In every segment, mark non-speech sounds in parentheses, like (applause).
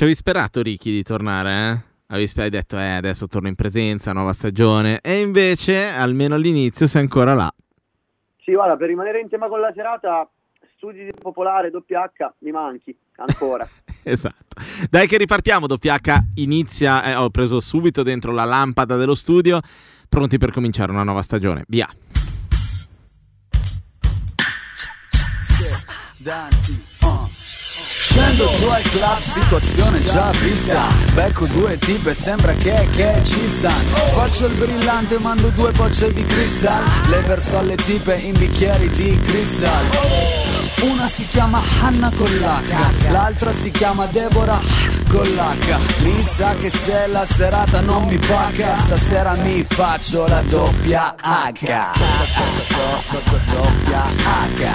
Ci avevi sperato, Ricky, di tornare, eh? Avevi detto, eh, adesso torno in presenza, nuova stagione. E invece, almeno all'inizio, sei ancora là. Sì, guarda, per rimanere in tema con la serata, studi di popolare, doppia H, mi manchi ancora. (laughs) esatto. Dai che ripartiamo, doppia H inizia, eh, ho preso subito dentro la lampada dello studio, pronti per cominciare una nuova stagione. Via. Danti. Scendo su al club, situazione già vista Becco due tipe, sembra che, che ci stanno. Faccio il brillante, mando due bocce di cristal. Le verso alle tipe in bicchieri di cristal una si chiama Hanna con l'H, l'altra si chiama Deborah con l'H. Mi sa che se la serata non mi paga, stasera mi faccio la doppia H. Doppia H.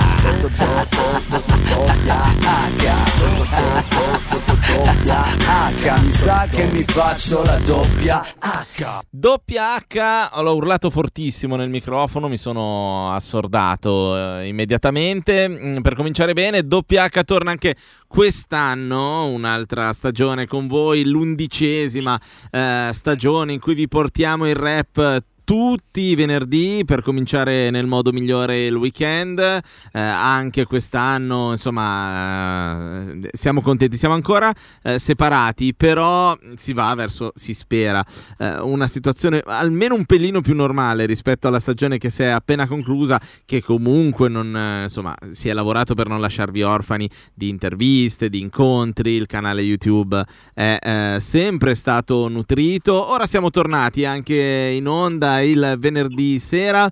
Doppia H. Doppia H, mi sa che mi faccio la doppia H. Doppia H, l'ho urlato fortissimo nel microfono, mi sono assordato eh, immediatamente. Mm, per cominciare bene, doppia H torna anche quest'anno, un'altra stagione con voi, l'undicesima eh, stagione in cui vi portiamo il rap tutti i venerdì per cominciare nel modo migliore il weekend. Eh, anche quest'anno, insomma, eh, siamo contenti. Siamo ancora eh, separati, però si va verso, si spera, eh, una situazione almeno un pelino più normale rispetto alla stagione che si è appena conclusa, che comunque non, eh, insomma, si è lavorato per non lasciarvi orfani di interviste, di incontri. Il canale YouTube è eh, sempre stato nutrito. Ora siamo tornati anche in onda il venerdì sera.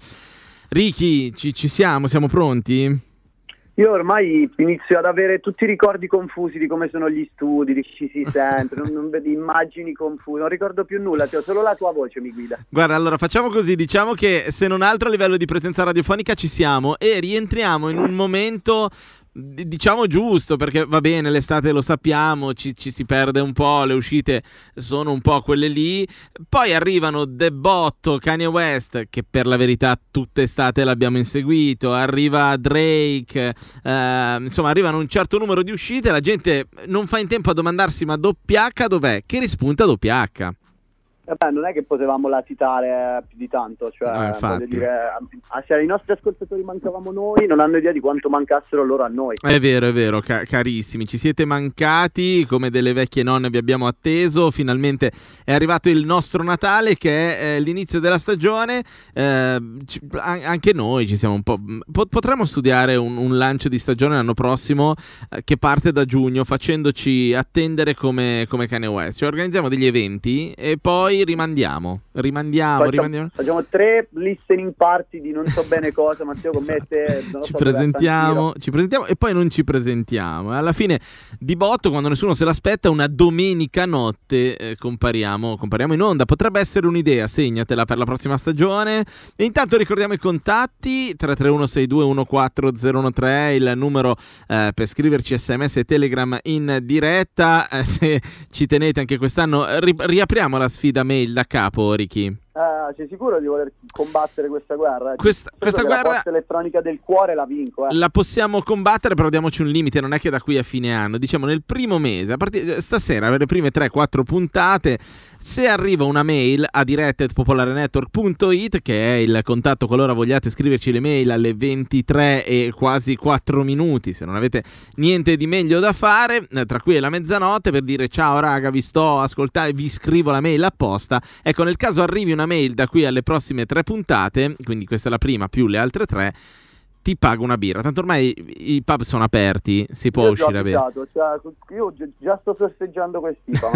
Ricky, ci, ci siamo? Siamo pronti? Io ormai inizio ad avere tutti i ricordi confusi di come sono gli studi, di chi si (laughs) sente, non, non vedi immagini confuse, non ricordo più nulla, cioè, solo la tua voce mi guida. Guarda, allora facciamo così, diciamo che se non altro a livello di presenza radiofonica ci siamo e rientriamo in un momento diciamo giusto perché va bene l'estate lo sappiamo ci, ci, si perde un po' le uscite sono un po' quelle lì. Poi arrivano Debotto Kanye West che per la verità tutta estate l'abbiamo inseguito arriva Drake eh, insomma arrivano un certo numero di uscite la gente non fa in tempo a domandarsi ma doppia H dov'è? Che rispunta doppia H Vabbè, non è che potevamo latitare più di tanto, cioè, no, dire, se ai nostri ascoltatori mancavamo noi, non hanno idea di quanto mancassero loro a noi. È vero, è vero, ca- carissimi, ci siete mancati, come delle vecchie nonne vi abbiamo atteso, finalmente è arrivato il nostro Natale che è eh, l'inizio della stagione, eh, ci, anche noi ci siamo un po'... Po- potremmo studiare un, un, lancio di stagione l'anno prossimo eh, che parte da giugno facendoci attendere come, come Kanye West, cioè organizziamo degli eventi e poi poi rimandiamo, rimandiamo, facciamo, rimandiamo. Facciamo tre listening party di non so (laughs) bene cosa, Matteo con esatto. ci, so presentiamo, ci presentiamo e poi non ci presentiamo. Alla fine di botto, quando nessuno se l'aspetta, una domenica notte eh, compariamo, compariamo in onda. Potrebbe essere un'idea, segnatela per la prossima stagione. E intanto ricordiamo i contatti, 331-6214-013, il numero eh, per scriverci sms e telegram in diretta. Eh, se ci tenete anche quest'anno, ri- riapriamo la sfida mail da capo, Ricky. Ah, sei sicuro di voler combattere questa guerra? Questa, questa guerra la elettronica del cuore la vinco. Eh. La possiamo combattere, però diamoci un limite. Non è che da qui a fine anno, diciamo nel primo mese, a partire stasera, le prime 3-4 puntate. Se arriva una mail a diretta.popolarenetwork.it, che è il contatto qualora vogliate scriverci le mail alle 23 e quasi 4 minuti, se non avete niente di meglio da fare, eh, tra qui e la mezzanotte, per dire ciao raga, vi sto ascoltando, vi scrivo la mail apposta. Ecco, nel caso arrivi una mail da qui alle prossime tre puntate, quindi questa è la prima più le altre tre, ti pago una birra. Tanto ormai i pub sono aperti, si può io uscire a bere. Cioè, io già sto sorseggiando quest'IPA.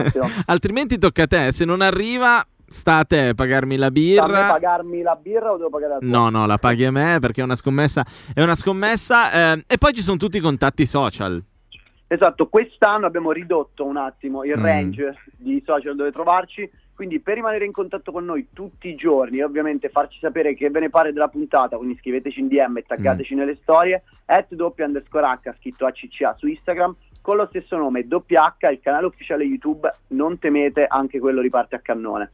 (laughs) Altrimenti tocca a te, se non arriva sta a te pagarmi la birra. Sta pagarmi la birra o devo pagare a te? No, no, la paghi a me perché è una scommessa. È una scommessa eh, e poi ci sono tutti i contatti social. Esatto, quest'anno abbiamo ridotto un attimo il mm. range di social dove trovarci quindi per rimanere in contatto con noi tutti i giorni e ovviamente farci sapere che ve ne pare della puntata, quindi scriveteci in DM e taggateci mm. nelle storie, at doppia underscore H scritto ACCA su Instagram con lo stesso nome doppia H, il canale ufficiale YouTube, non temete, anche quello riparte a cannone.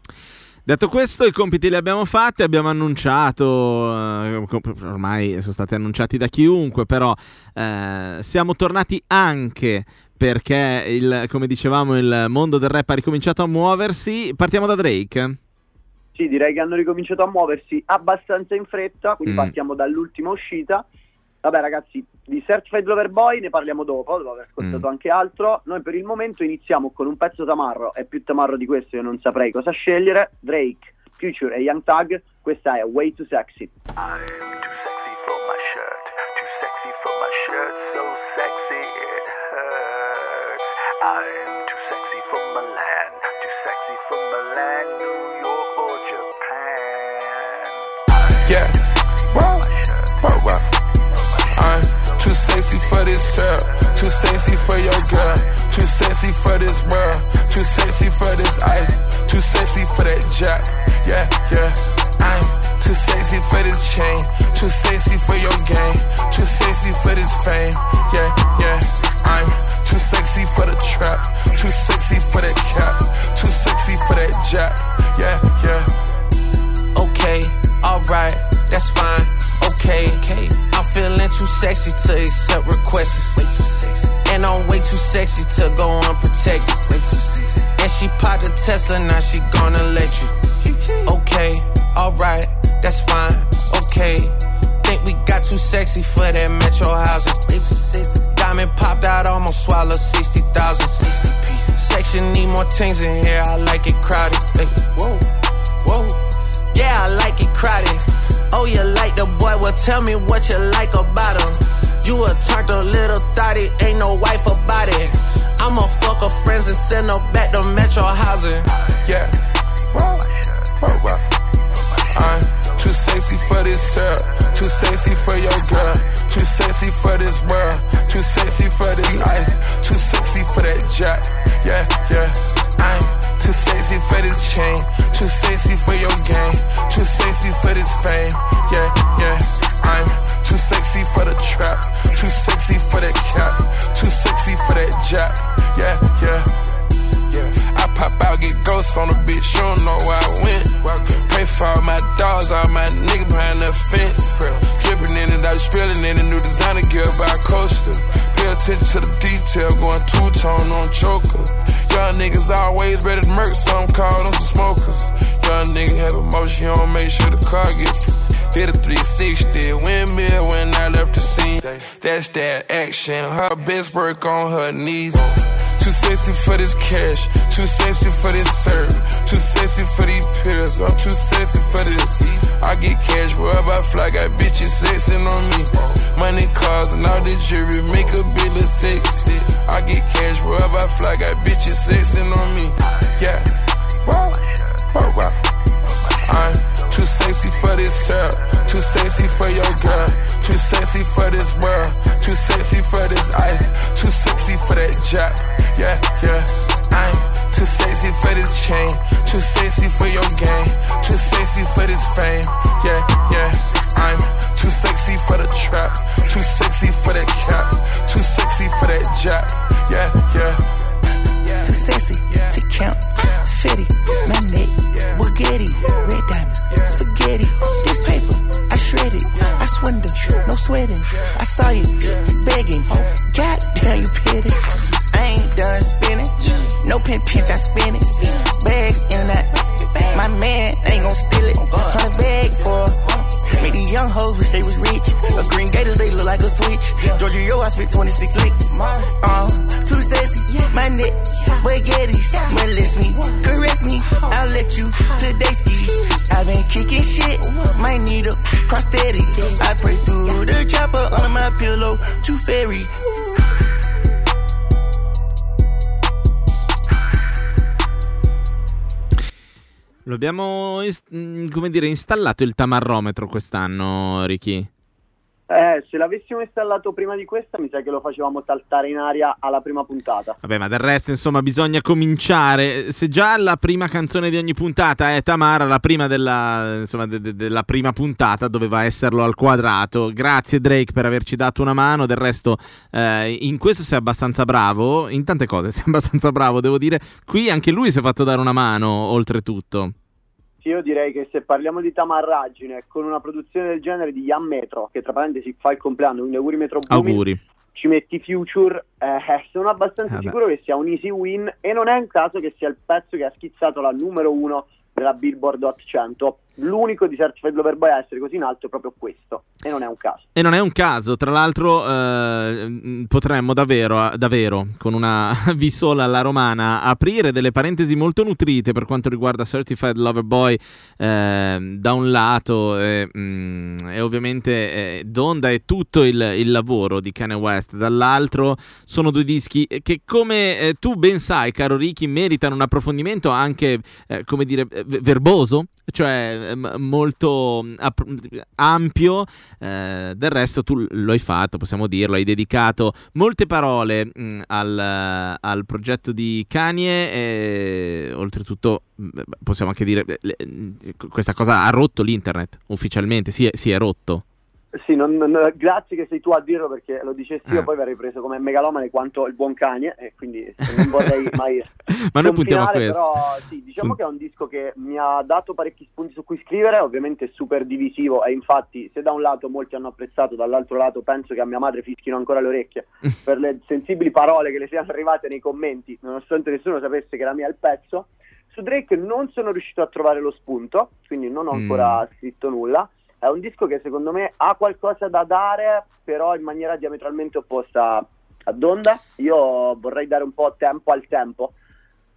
Detto questo, i compiti li abbiamo fatti, abbiamo annunciato, eh, ormai sono stati annunciati da chiunque, però eh, siamo tornati anche perché, il, come dicevamo, il mondo del rap ha ricominciato a muoversi. Partiamo da Drake. Sì, direi che hanno ricominciato a muoversi abbastanza in fretta, quindi mm. partiamo dall'ultima uscita. Vabbè ragazzi, di Certified Lover Boy ne parliamo dopo, dopo aver ascoltato mm. anche altro. Noi per il momento iniziamo con un pezzo tamarro, è più tamarro di questo io non saprei cosa scegliere. Drake, Future e Young Tag, questa è Way Too Sexy. Yeah. Whoa. Whoa, whoa. I'm too sexy for Milan, New York coach Yeah Yeah I'm too sexy for this girl. Too sexy for your girl. Too sexy for this world. Too sexy for this ice. Too sexy for that jack. Yeah, yeah. I'm too sexy for this chain. Too sexy for your game. Too sexy for this fame. Yeah, yeah. I'm too sexy for the trap. Too sexy for that cap. Too sexy for that jack. Yeah, yeah. Okay alright, that's fine, okay. okay. I'm feeling too sexy to accept requests. Way too sexy. And I'm way too sexy to go unprotected. Way too sexy. And she popped a Tesla, now she gonna let you. Okay, alright, that's fine, okay. Think we got too sexy for that metro housing. Way too sexy. Diamond popped out, almost swallowed 60,000. 60 pieces. Section need more things in here, I like it crowded. Hey, whoa, whoa. Yeah, I like it crowded. Oh, you like the boy? Well, tell me what you like about him. You a turned a little thotty, ain't no wife about it. I'ma fuck her friends and send her back to Metro housing. Yeah. Whoa, whoa, whoa. I'm too sexy for this girl, too sexy for your girl, too sexy for this world, too sexy for this life, too sexy for that jack. Yeah, yeah. I'm too sexy for this chain. Too sexy for your game. Too sexy for this fame. Yeah, yeah. I'm too sexy for the trap. Too sexy for that cap. Too sexy for that jack. Yeah, yeah. Yeah. I pop out, get ghosts on the bitch. You don't know where I went. Pray for all my dogs, all my niggas behind the fence. In and out, spilling in a new designer gear by Coaster. Pay attention to the detail, going two tone on choker. Young niggas always ready to murk, some call them some smokers. Young nigga have emotion, don't make sure the car get Hit a 360, windmill when I left the scene. That's that action. Her best work on her knees. Too sexy for this cash, too sexy for this serve, too sexy for these pills. I'm too sexy for this. I get cash wherever I fly, got bitches sexing on me. Money, cars, and all the jewelry make a bill of sexy. I get cash wherever I fly, got bitches sexing on me. Yeah, wow, wow, wow. I'm too sexy for this girl, too sexy for your girl, too sexy for this world, too sexy for this ice, too sexy for that jack. Yeah, yeah. I'm too sexy for this chain, too sexy for your game, too sexy for this fame. Yeah, yeah. I'm too sexy for the trap, too sexy for that cap, too sexy for that jack. Yeah, yeah. Too sexy to count. Fitty, my neck, Bugatti, red diamonds, spaghetti. This paper, I shred it. I swindle, no sweating. I saw you begging. God damn, you pity. I ain't done spinning. No pin pinch, I spin it. Bags in and out. My man ain't gon' steal it. Hundred bags for. These young hoes wish they was rich. A green gators, they look like a switch. Georgia, yo, I spit 26 licks. Uh, too sexy, my neck, baguettes. Molest me, caress me, I'll let you today ski. I've been kicking shit, might need a prosthetic. I pray to the chopper under my pillow, too fairy. Lo abbiamo mm, come dire, installato il tamarrometro quest'anno, Ricky? Eh, se l'avessimo installato prima di questa, mi sa che lo facevamo saltare in aria alla prima puntata. Vabbè, ma del resto, insomma, bisogna cominciare. Se già la prima canzone di ogni puntata è Tamara, la prima della, insomma, de- de- della prima puntata doveva esserlo al quadrato. Grazie, Drake, per averci dato una mano. Del resto, eh, in questo sei abbastanza bravo. In tante cose (laughs) sei abbastanza bravo, devo dire. Qui anche lui si è fatto dare una mano, oltretutto. Sì, io direi che se parliamo di tamarraggine con una produzione del genere di Ian Metro, che tra parentesi fa il compleanno, quindi auguri Metro Boomin, Auguri. ci metti Future, eh, sono abbastanza Ah, beh. sicuro che sia un easy win e non è un caso che sia il pezzo che ha schizzato la numero uno della Billboard Hot 100. L'unico di Certified Lover Boy a essere così in alto è proprio questo e non è un caso. E non è un caso, tra l'altro eh, potremmo davvero, davvero, con una (laughs) V sola alla romana, aprire delle parentesi molto nutrite per quanto riguarda Certified Lover Boy eh, da un lato e, mh, e ovviamente eh, Donda e tutto il, il lavoro di Kanye West, dall'altro sono due dischi che come eh, tu ben sai caro Ricky meritano un approfondimento anche eh, come dire eh, verboso, cioè molto app- ampio eh, del resto tu lo hai fatto, possiamo dirlo, hai dedicato molte parole mh, al, al progetto di Kanye e oltretutto mh, possiamo anche dire le- questa cosa ha rotto l'internet ufficialmente, si è, si è rotto. Sì, non- non- grazie che sei tu a dirlo perché lo dicessi io, Eh. poi verrei preso come megalomane quanto il buon Kanye e quindi non vorrei (laughs) mai Ma noi puntiamo a questo. Però sì, diciamo che è un disco che mi ha dato parecchi spunti su cui scrivere, ovviamente è super divisivo e infatti se da un lato molti hanno apprezzato, dall'altro lato penso che a mia madre fischino ancora le orecchie (laughs) per le sensibili parole che le siano arrivate nei commenti, nonostante nessuno sapesse che era mia il pezzo. Su Drake non sono riuscito a trovare lo spunto, quindi non ho Mm. ancora scritto nulla. È un disco che secondo me ha qualcosa da dare, però in maniera diametralmente opposta a Donda. Io vorrei dare un po' tempo al tempo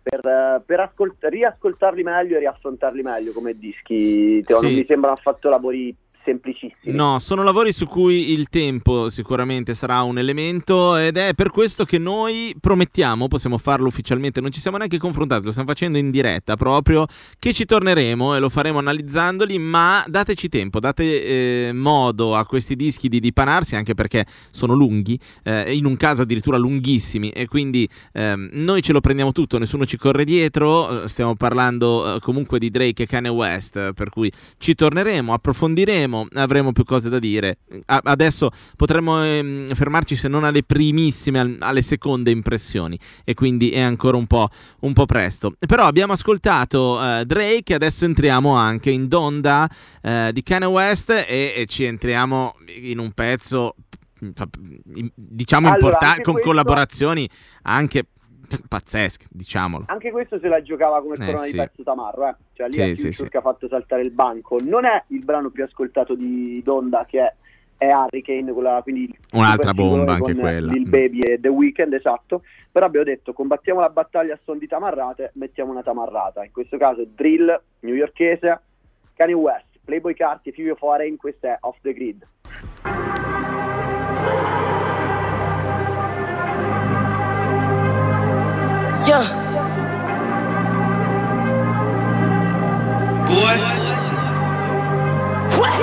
per, eh, per ascolt- riascoltarli meglio e riaffrontarli meglio come dischi. Teo, Non Sì. mi sembrano affatto lavori semplicissimi. No, sono lavori su cui il tempo sicuramente sarà un elemento ed è per questo che noi promettiamo, possiamo farlo ufficialmente, non ci siamo neanche confrontati, lo stiamo facendo in diretta proprio, che ci torneremo e lo faremo analizzandoli, ma dateci tempo, date eh, modo a questi dischi di dipanarsi anche perché sono lunghi, eh, in un caso addirittura lunghissimi e quindi ehm, noi ce lo prendiamo tutto, nessuno ci corre dietro, eh, stiamo parlando eh, comunque di Drake e Kanye West, eh, per cui ci torneremo, approfondiremo, avremo più cose da dire. A- adesso potremmo ehm, fermarci se non alle primissime, al- alle seconde impressioni e quindi è ancora un po', un po' presto. Però abbiamo ascoltato eh, Drake, adesso entriamo anche in Donda eh, di Kanye West e, e ci entriamo in un pezzo diciamo Allora, importante con questo- collaborazioni anche pazzesche, diciamolo. Anche questo se la giocava come Eh, corona sì. di pezzo Tamarro, eh. cioè lì Sì, è sì, sì. che ha fatto saltare il banco. Non è il brano più ascoltato di Donda che è, è Hurricane, quella, quindi il Un'altra bomba anche quella. Lil Mm. Baby e The Weeknd, esatto. Però abbiamo detto combattiamo la battaglia a son di tamarrate, mettiamo una tamarrata. In questo caso drill newyorkese, Kanye West, Playboy Carti, Fivio Foreign, questa è Off the Grid. Yeah. Boy. What?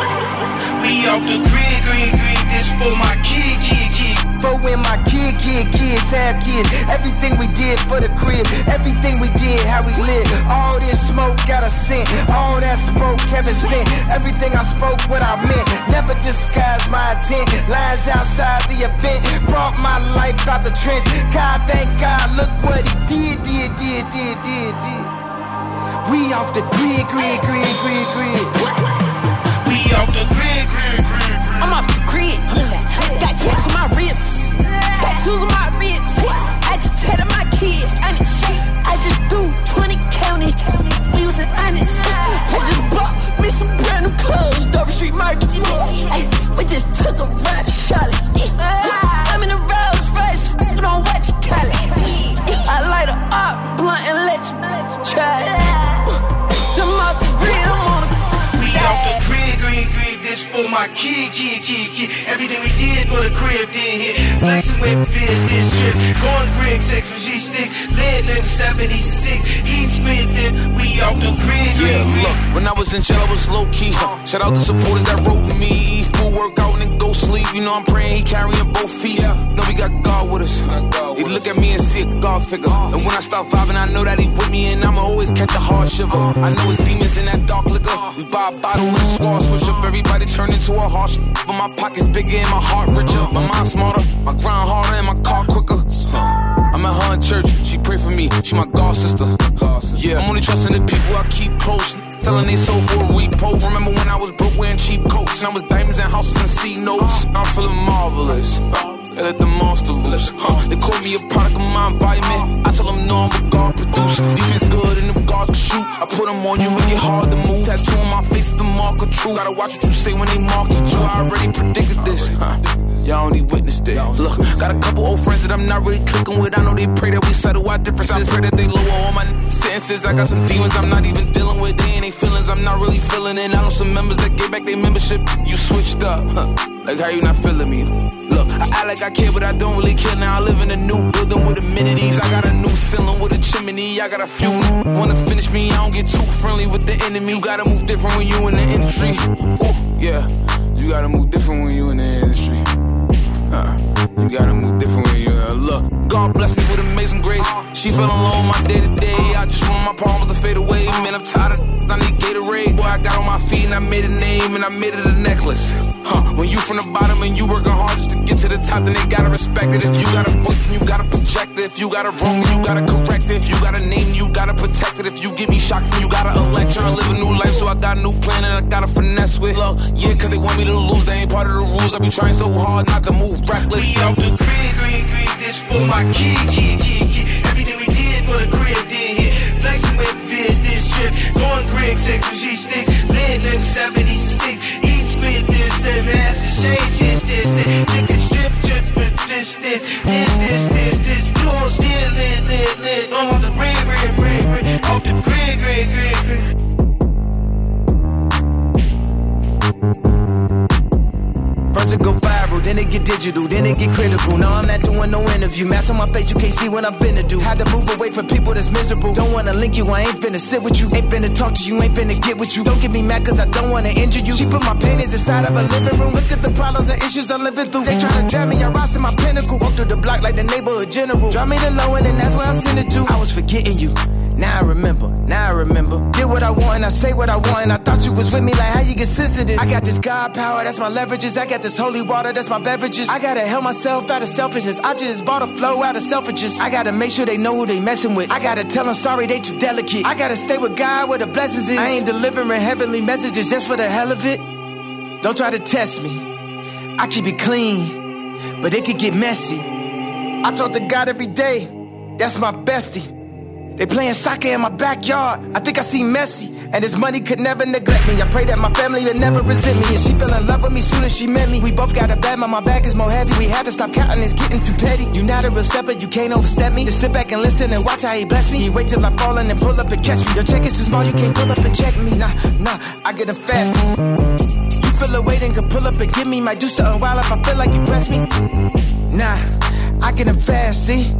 We off the grid, grid, grid. This for my kid, kid, kid. For when my kid, kid, kids have kids. Everything we did for the crib, everything we did, how we live. All this smoke got a scent, all that smoke Kevin sent. Everything I spoke, what I meant. Never disguised my intent. Lines outside the event, brought my life out the trench. God, thank God, look what he did, did, did, did, did, did. We off the grid, grid, grid, grid, grid. We off the grid, grid, grid, grid. I'm off the grid. I'm in that. Got tats on my ribs, on my ribs. I just tatted my kids. Just, I just do 20 county. We was in honest. I just bought me some brand new clothes. Dover Street Market. Ay, we just took a ride to Charlotte. I'm in a Rolls Royce. We don't watch Cali. I light her up, blunt and let you try. it. For my kid, kid, kid, kid. Everything we did for the crib did hit. Flexing with fist this trip. Going grid, sex with G sticks. Lead limb 76. Heat spit then. We off the grid, Yeah, grid. look, when I was in jail, I was low key. Huh? Shout out to supporters that wrote to me. Eat food, work out, and then go sleep. You know I'm praying he carrying both feet. Yeah, know we got God with us. He look at me and see a God figure. And when I start vibing, I know that he with me, and I'ma always catch a hard shiver. I know it's demons in that dark liquor. We buy a bottle with a squad switch up. Everybody turn into a harsh. But my pockets bigger and my heart richer. My mind smarter, my grind harder, and my car quicker. I'm at her in church. She pray for me. She my God sister. Yeah, I'm only trusting the people I keep close. Telling they soul for a repost. Remember when I was broke wearing cheap coats and I was diamonds and houses and C notes. I'm feeling marvelous. And let the monster loose. Huh. They call me a product of my environment. I tell them no, I'm a God produce. Defense good and the guards can shoot. I put them on you and get hard to move. Tattoo on my face is the mark of truth. Gotta watch what you say when they market you. I already predicted this. Huh. Y'all only witnessed it. Look, got a couple old friends that I'm not really clicking with. I know they pray that we settle our differences. I pray that they lower all my sentences. I got some demons I'm not even dealing with. They ain't feelings I'm not really feeling it. I know some members that get back their membership. You switched up. Huh. Like how you not feeling me? Look, I act like I care, but I don't really care. Now I live in a new building with amenities. I got a new ceiling with a chimney. I got a few wanna finish me. I don't get too friendly with the enemy. You gotta move different when you in the industry. Ooh, yeah, you gotta move different when you in the industry. Uh, you gotta move different when you uh, look. God bless me with amazing grace. She fell alone my day to day. I just want my problems to fade away. Man, I'm tired of I need Gatorade. Boy, I got on my feet and I made a name and I made it a necklace. Huh, when you from the bottom and you working hard just to get to the top, then they gotta respect it. If you got a voice, then you gotta project it. If you got it wrong, then you gotta correct it. If you got a name, you gotta protect it. If you give me shock, then you gotta elect I live a new life, so I got a new plan and I gotta finesse with. Look, yeah, cause they want me to lose, they ain't part of the rules. I be trying so hard not to move reckless. We off the grid, grid, grid. This for my kid, kid, kid, kid. For the crib, did hit. Flexing with Viz this trip. Going Greg 6 G sticks. Lit nigga 76. Each with this, then ass the shade, this, this. Digital, then it get critical. No, I'm not doing no interview. Mask on my face, you can't see what I'm finna do. Had to move away from people that's miserable. Don't wanna link you, I ain't finna sit with you. Ain't finna talk to you, ain't finna get with you. Don't get me mad cause I don't wanna injure you. She put my paintings inside of a living room. Look at the problems and issues I'm living through. They try to drag me, I rise to my pinnacle. Walk through the block like the neighborhood general. Drop me the low end and that's where I send it to. I was forgetting you. Now I remember, now I remember. Did what I want and I say what I want. And I thought you was with me, like how you get sensitive. I got this God power, that's my leverages. I got this holy water, that's my beverages. I gotta help myself out of selfishness. I just bought a flow out of selfishness. I gotta make sure they know who they messing with. I gotta tell them sorry, they too delicate. I gotta stay with God where the blessings is. I ain't delivering heavenly messages just for the hell of it. Don't try to test me. I keep it clean, but it could get messy. I talk to God every day, that's my bestie. They playing soccer in my backyard. I think I see Messi, and his money could never neglect me. I pray that my family would never resent me, and she fell in love with me soon as she met me. We both got a bad, but my bag is more heavy. We had to stop counting, it's getting too petty. You not a real stepper, you can't overstep me. Just sit back and listen and watch how he bless me. He wait till I fall and pull up and catch me. Your check is too small, you can't pull up and check me. Nah, nah, I get a fast. You feel a weight and can pull up and give me. Might do something wild if I feel like you press me. Nah, I get him fast, see?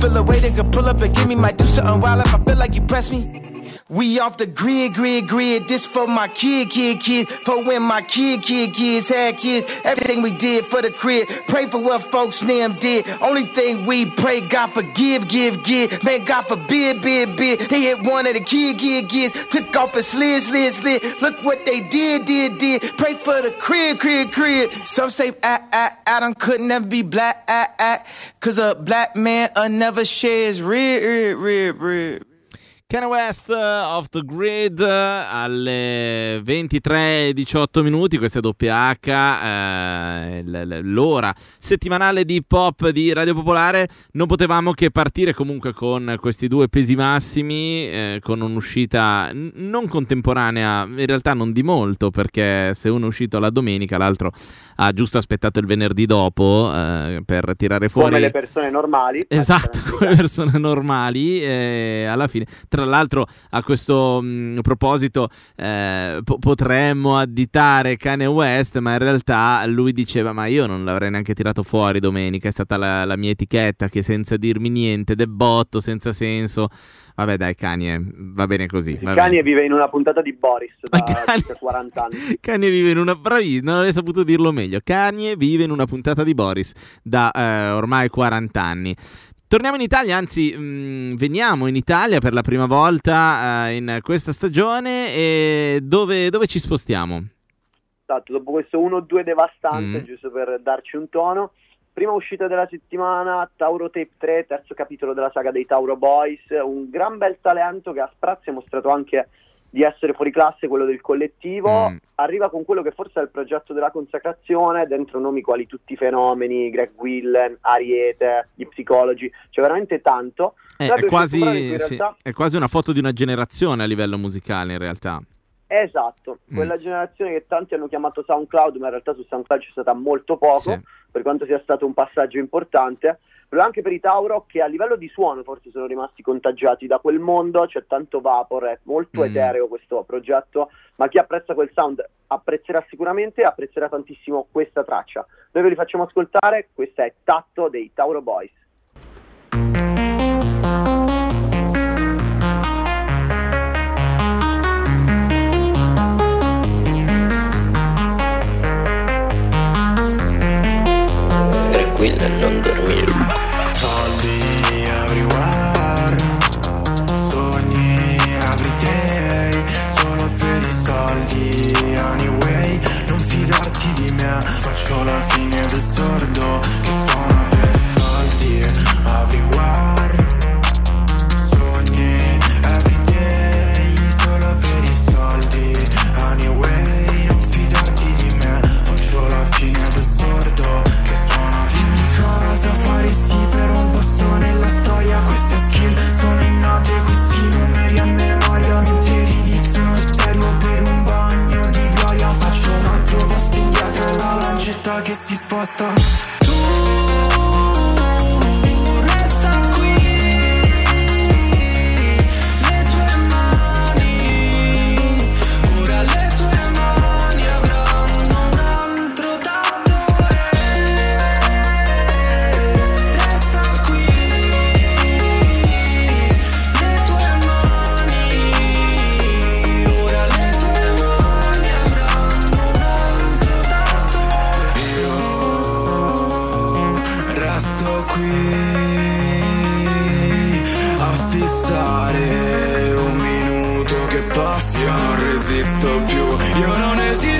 Feel a weight and can pull up and give me. my do something wild if I feel like you press me. We off the grid, grid, grid. This for my kid, kid, kid. For when my kid, kid, kids had kids. Everything we did for the crib. Pray for what folks them did. Only thing we pray, God forgive, give, give. Man, God forbid, bid, bid. They hit one of the kid, kid, kids. Took off a slid, slid, slid. Look what they did, did, did. Pray for the crib, crib, crib. Some say, ah, ah, Adam could never be black, ah, ah. Cause a black man uh, never shares rib, rib, rib, rib. Kanye West uh, off the grid uh, alle 23.18 minuti, questa è WH, eh, l- l- l'ora settimanale di pop di Radio Popolare. Non potevamo che partire comunque con questi due pesi massimi, eh, con un'uscita n- non contemporanea, in realtà non di molto, perché se uno è uscito la domenica, l'altro ha giusto aspettato il venerdì dopo eh, per tirare fuori... Come le persone normali. Esatto, (laughs) come persone normali, e alla fine. Tra l'altro, a questo mh, proposito, eh, po- potremmo additare Kanye West, ma in realtà lui diceva: Ma io non l'avrei neanche tirato fuori domenica. È stata la, la mia etichetta che senza dirmi niente, debotto, senza senso. Vabbè, dai, Kanye, va bene così. va Kanye bene. vive in una puntata di Boris da Kanye- circa 40 anni. (laughs) Kanye vive in una. Bravi, non avrei saputo dirlo meglio. Kanye vive in una puntata di Boris da eh, ormai 40 anni. Torniamo in Italia, anzi, mh, veniamo in Italia per la prima volta eh, in questa stagione. E dove, dove ci spostiamo? Esatto, dopo questo 1-2 devastante, Mm. giusto per darci un tono. Prima uscita della settimana, Tauro Tape 3, terzo capitolo della saga dei Tauro Boys, un gran bel talento che a sprazzi ha mostrato anche di essere fuori classe, quello del collettivo, Mm. arriva con quello che forse è il progetto della consacrazione, dentro nomi quali tutti i fenomeni, Greg Willen, Ariete, gli psicologi, c'è veramente tanto. Eh, è, quasi, in sì, realtà- è quasi una foto di una generazione a livello musicale in realtà. Esatto, Mm. quella generazione che tanti hanno chiamato SoundCloud, ma in realtà su SoundCloud c'è stata molto poco, Sì. per quanto sia stato un passaggio importante, anche per i Tauro che a livello di suono forse sono rimasti contagiati da quel mondo, c'è tanto vapor, è molto Mm. etereo questo progetto, ma chi apprezza quel sound apprezzerà sicuramente e apprezzerà tantissimo questa traccia. Noi ve li facciamo ascoltare, questa è Tatto dei Tauro Boys. Tranquilla, la lancetta che si qui A fissare un minuto che passa. Io non resisto più Io non esisto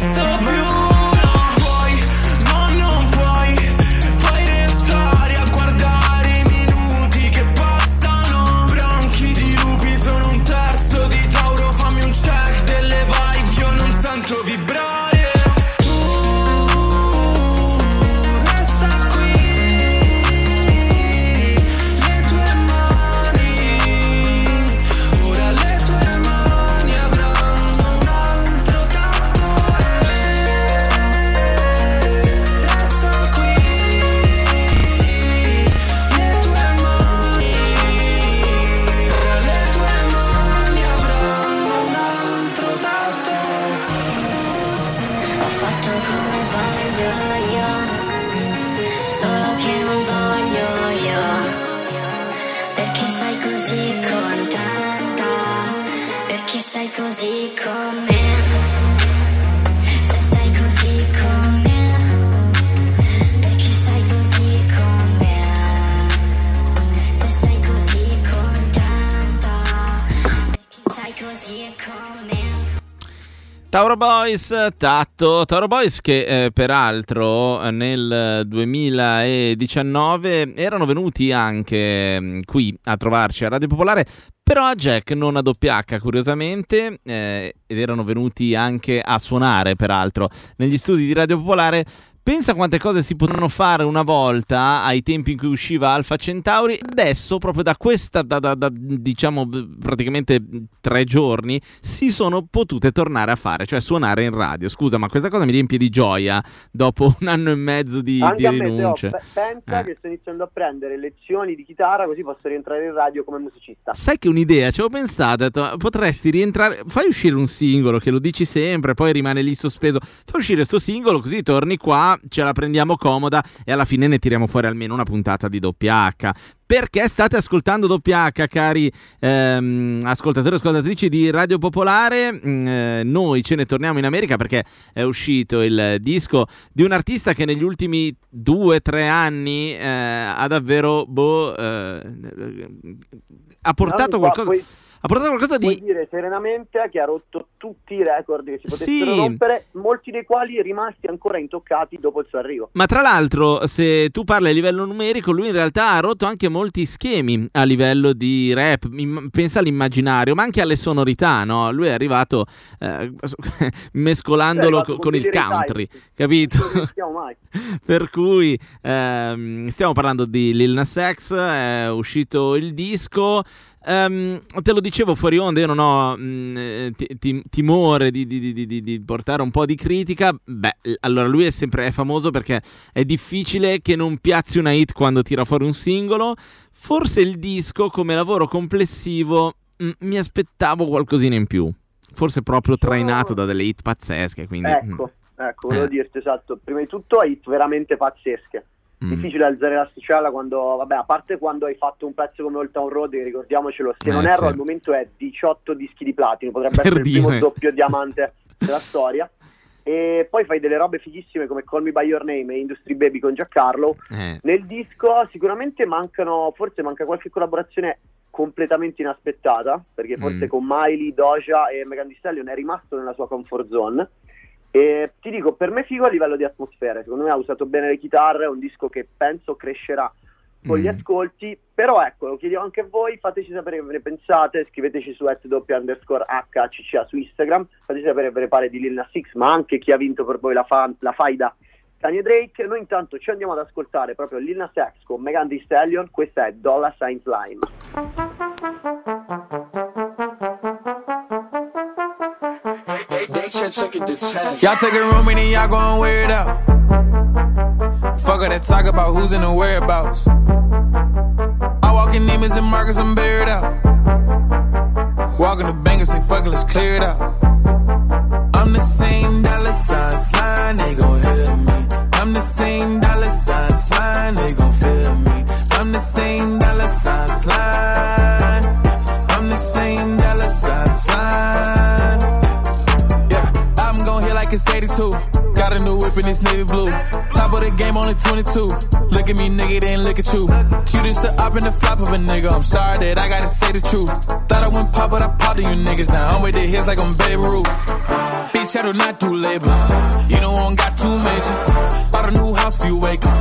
Boys, Tatto, Tauro Boys che eh, peraltro nel 2019 erano venuti anche mh, qui a trovarci a Radio Popolare, però a Jack non a doppia H curiosamente, eh, ed erano venuti anche a suonare peraltro negli studi di Radio Popolare. Pensa quante cose si potevano fare una volta ai tempi in cui usciva Alfa Centauri. Adesso, proprio da questa, da, da- da, diciamo praticamente tre giorni, si sono potute tornare a fare, cioè suonare in radio. Scusa, ma questa cosa mi riempie di gioia dopo un anno e mezzo di, Anche di a me, Teo, rinunce. pe- pensa Eh. che sto iniziando a prendere lezioni di chitarra così posso rientrare in radio come musicista. Sai che un'idea, ci avevo pensato, detto, potresti rientrare, fai uscire un singolo che lo dici sempre, poi rimane lì sospeso, fai uscire sto singolo così torni qua, ce la prendiamo comoda e alla fine ne tiriamo fuori almeno una puntata di doppia H. Perché state ascoltando doppia H, cari ehm, ascoltatori e ascoltatrici di Radio Popolare? Mm, eh, noi ce ne torniamo in America perché è uscito il disco di un artista che negli ultimi due, tre anni eh, ha davvero boh, eh, ha portato qualcosa. Ha portato qualcosa Puoi di... dire serenamente che ha rotto tutti i record che si potessero Sì. rompere, molti dei quali rimasti ancora intoccati dopo il suo arrivo. Ma tra l'altro, se tu parli a livello numerico, lui in realtà ha rotto anche molti schemi a livello di rap. Pensa all'immaginario, ma anche alle sonorità, no? Lui è arrivato eh, (laughs) mescolandolo È arrivato co- con con il country, Cyrus. capito? Non rischiamo mai. (laughs) per cui ehm, stiamo parlando di Lil Nas X, è uscito il disco. Ehm, te lo dicevo fuori onda, io non ho mh, eh, ti- ti- timore di, di- di- di- portare un po' di critica. Beh, allora lui è sempre è famoso perché è difficile che non piazzi una hit quando tira fuori un singolo. Forse il disco, come lavoro complessivo, mh, mi aspettavo qualcosina in più. Forse proprio trainato da delle hit pazzesche. Quindi, Ecco, ecco, volevo Eh. dirti esatto. Prima di tutto hit veramente pazzesche. Mm, Difficile alzare l'asticella quando, vabbè, a parte quando hai fatto un pezzo come Old Town Road, che ricordiamocelo, se Eh, non erro sì. al momento è 18 dischi di platino, potrebbe Per essere il primo dire. doppio diamante (laughs) della storia. E poi fai delle robe fighissime come Call Me By Your Name e Industry Baby con Giancarlo. eh. Nel disco sicuramente mancano, forse manca qualche collaborazione completamente inaspettata, perché forse Mm. con Miley, Doja e Megan Thee Stallion è rimasto nella sua comfort zone. E ti dico, per me figo a livello di atmosfere, secondo me ha usato bene le chitarre, è un disco che penso crescerà con gli Mm. ascolti, però ecco, lo chiedo anche a voi, fateci sapere che ve ne pensate, scriveteci su w underscore HCCA su Instagram, fateci sapere che ve ne pare di Lil Nas X, ma anche chi ha vinto per voi la, fa- la faida Kanye Drake. Noi intanto ci andiamo ad ascoltare proprio Lil Nas X con Megan Thee Stallion, questa è Dollar Sign Line. Y'all take a room and then y'all gon' wear it out. Fuck all that talk about who's in the whereabouts. I walk in Neiman's and Marcus, I'm buried out. Walking the bank and say, fuck it, let's clear it out. I'm the same dollar sign slime, they gon' hear me. I'm the same this navy blue. Top of the game, only 22. Look at me, nigga, then look at you. You just the up and the flop of a nigga. I'm sorry that I gotta say the truth. Thought I went pop, but I popped to you niggas. Now I'm with the hits like I'm Babe Ruth. Bitch, I do not do labor. You know I don't got too major. Bought a new house, few acres.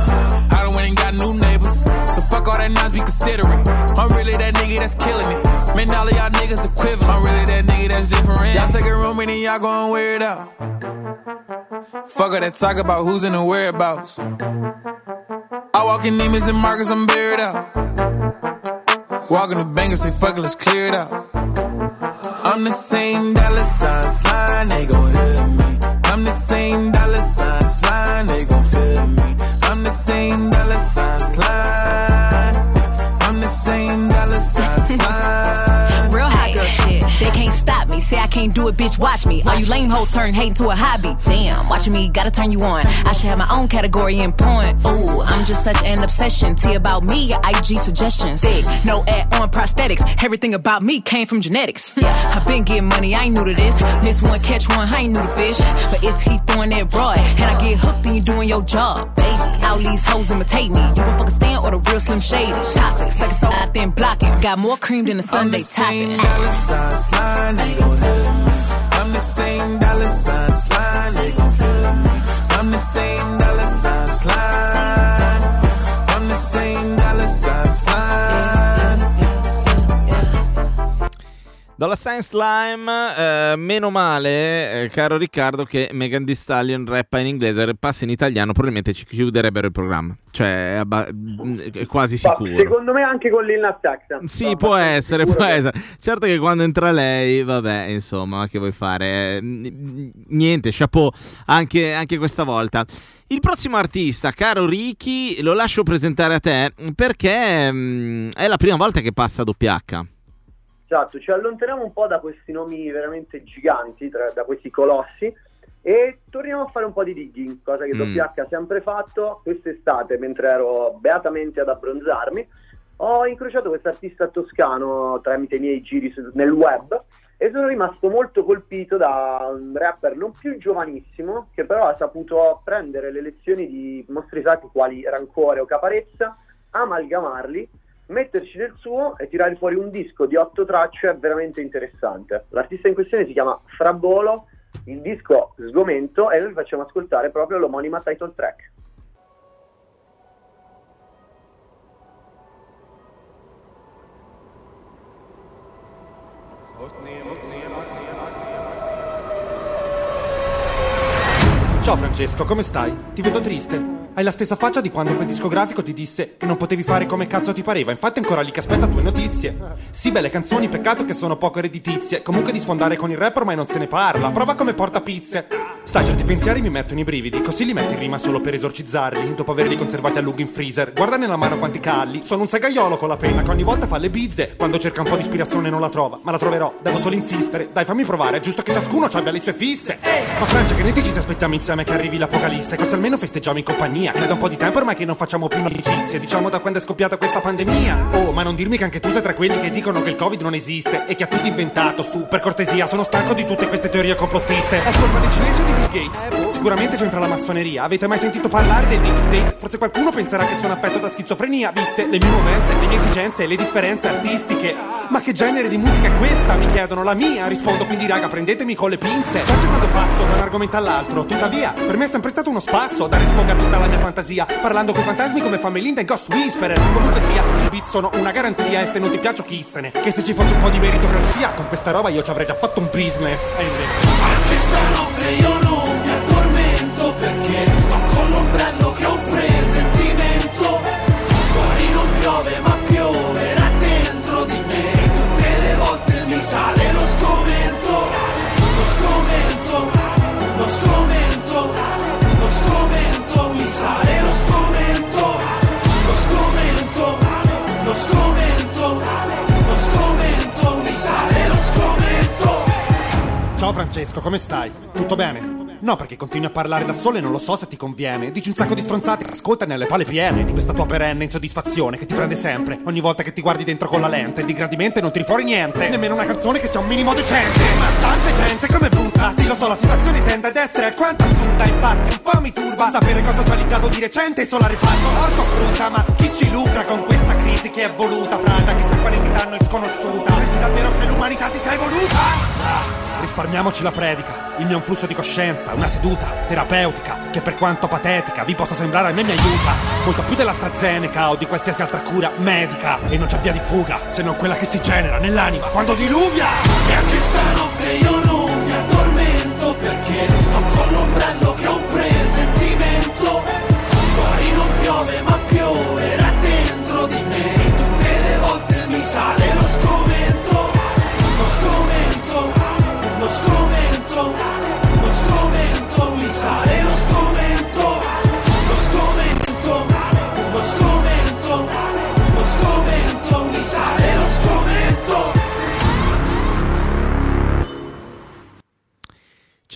I don't ain't got new neighbors. So fuck all that noise, be considering. I'm really that nigga that's killing it. Man, all of y'all niggas equivalent. I'm really that nigga that's different. Y'all take a room and then y'all gon' wear it out. Fuck all that talk about who's in the whereabouts. I walk in Neiman's and Marcus, I'm buried out. Walk in the bank and say, fuck it, let's clear it out. I'm the same dollar sign slime, they gon' hear me. I'm the same dollar sign slime, they gon' do it, bitch. Watch me. All you lame hoes turn hate into a hobby. Damn, watching me gotta turn you on. I should have my own category in point. Ooh, I'm just such an obsession. T about me, your IG suggestions. Big, no ad on prosthetics. Everything about me came from genetics. Yeah, I've been getting money. I ain't new to this. Miss one, catch one. I ain't new to fish. But if he throwing that broad and I get hooked, then you doing your job, baby. All these hoes imitate me. You gon' fuck a stand or the real slim shady. Toxic, suck it so out then blocking. Got more cream than a I'm the Sunday same topping. I'm the same dollar sign Dollar Sign Slime, eh, meno male, eh, caro Riccardo, che Megan Thee Stallion rappa in inglese, rappasse in italiano, probabilmente ci chiuderebbero il programma. Cioè, è, abba- è quasi Ma sicuro. secondo me anche con Lil Nas X. Sì, Sono può essere, può che- essere. Certo che quando entra lei, vabbè, insomma, ma che vuoi fare? Eh, Niente, chapeau anche, anche questa volta. Il prossimo artista, caro Ricky, lo lascio presentare a te perché mm, è la prima volta che passa a WH. Esatto, ci allontaniamo un po' da questi nomi veramente giganti, tra- da questi colossi, e torniamo a fare un po' di digging, cosa che Mm. WH ha sempre fatto. Quest'estate, mentre ero beatamente ad abbronzarmi, ho incrociato questo artista toscano tramite i miei giri su- nel web e sono rimasto molto colpito da un rapper non più giovanissimo, che però ha saputo prendere le lezioni di mostri sacri quali Rancore o Caparezza, amalgamarli metterci del suo e tirare fuori un disco di otto tracce veramente interessante. L'artista in questione si chiama Frabolo, il disco Sgomento e noi facciamo ascoltare proprio l'omonima title track. Ciao Francesco, come stai? Ti vedo triste. Hai la stessa faccia di quando quel discografico ti disse che non potevi fare come cazzo ti pareva. Infatti è ancora lì che aspetta tue notizie. Sì, belle canzoni, peccato che sono poco redditizie. Comunque di sfondare con il rap ormai non se ne parla. Prova come porta pizze. Sai, certi pensieri mi mettono i brividi, così li metti in rima solo per esorcizzarli, dopo averli conservati a lungo in freezer. Guarda nella mano quanti calli. Sono un segaiolo con la penna che ogni volta fa le bizze. Quando cerca un po' di ispirazione non la trova, ma la troverò. Devo solo insistere. Dai, fammi provare, è giusto che ciascuno abbia le sue fisse. Ma Francia, che ne dici se aspettiamo insieme che arrivi l'apocalisse? Così almeno festeggiamo in compagnia. Che da un po' di tempo ormai che non facciamo più amicizie. Diciamo da quando è scoppiata questa pandemia. Oh, ma non dirmi che anche tu sei tra quelli che dicono che il Covid non esiste e che ha tutto inventato. Su, per cortesia, sono stanco di tutte queste teorie complottiste. È colpa dei cinesi o di Bill Gates? Sicuramente c'entra la massoneria. Avete mai sentito parlare del Deep State? Forse qualcuno penserà che sono affetto da schizofrenia, viste le mie movenze, le mie esigenze le differenze artistiche. Ma che genere di musica è questa? Mi chiedono la mia. Rispondo quindi, raga, prendetemi con le pinze. Faccio quando passo da un argomento all'altro. Tuttavia, per me è sempre stato uno spasso dare sfogo a tutta la mia fantasia. Parlando con fantasmi come fa Melinda e Ghost Whisperer. Comunque sia, i beat sono una garanzia e se non ti piaccio chissene. Che se ci fosse un po' di meritocrazia, con questa roba io ci avrei già fatto un business. E invece. Anche stanotte io non Francesco, come stai? Tutto bene? No, perché continui a parlare da solo e non lo so se ti conviene. Dici un sacco di stronzate, ascolta nelle pale piene di questa tua perenne insoddisfazione che ti prende sempre. Ogni volta che ti guardi dentro con la lente, di gradimento non tiri fuori niente. Nemmeno una canzone che sia un minimo decente. Ma tante gente come butta. Sì, lo so, la situazione tende ad essere alquanto assurda. Infatti, un po' mi turba sapere cosa ho socializzato di recente. Solo a riparto orto frutta. Ma chi ci lucra con questa crisi che è voluta? Frata, chissà quale entità a noi sconosciuta. Pensi davvero che l'umanità si sia evoluta? Risparmiamoci la predica. Il mio è un flusso di coscienza, una seduta terapeutica che per quanto patetica vi possa sembrare a me mi aiuta. Molto più dell'AstraZeneca o di qualsiasi altra cura medica. E non c'è via di fuga se non quella che si genera nell'anima quando diluvia. E anche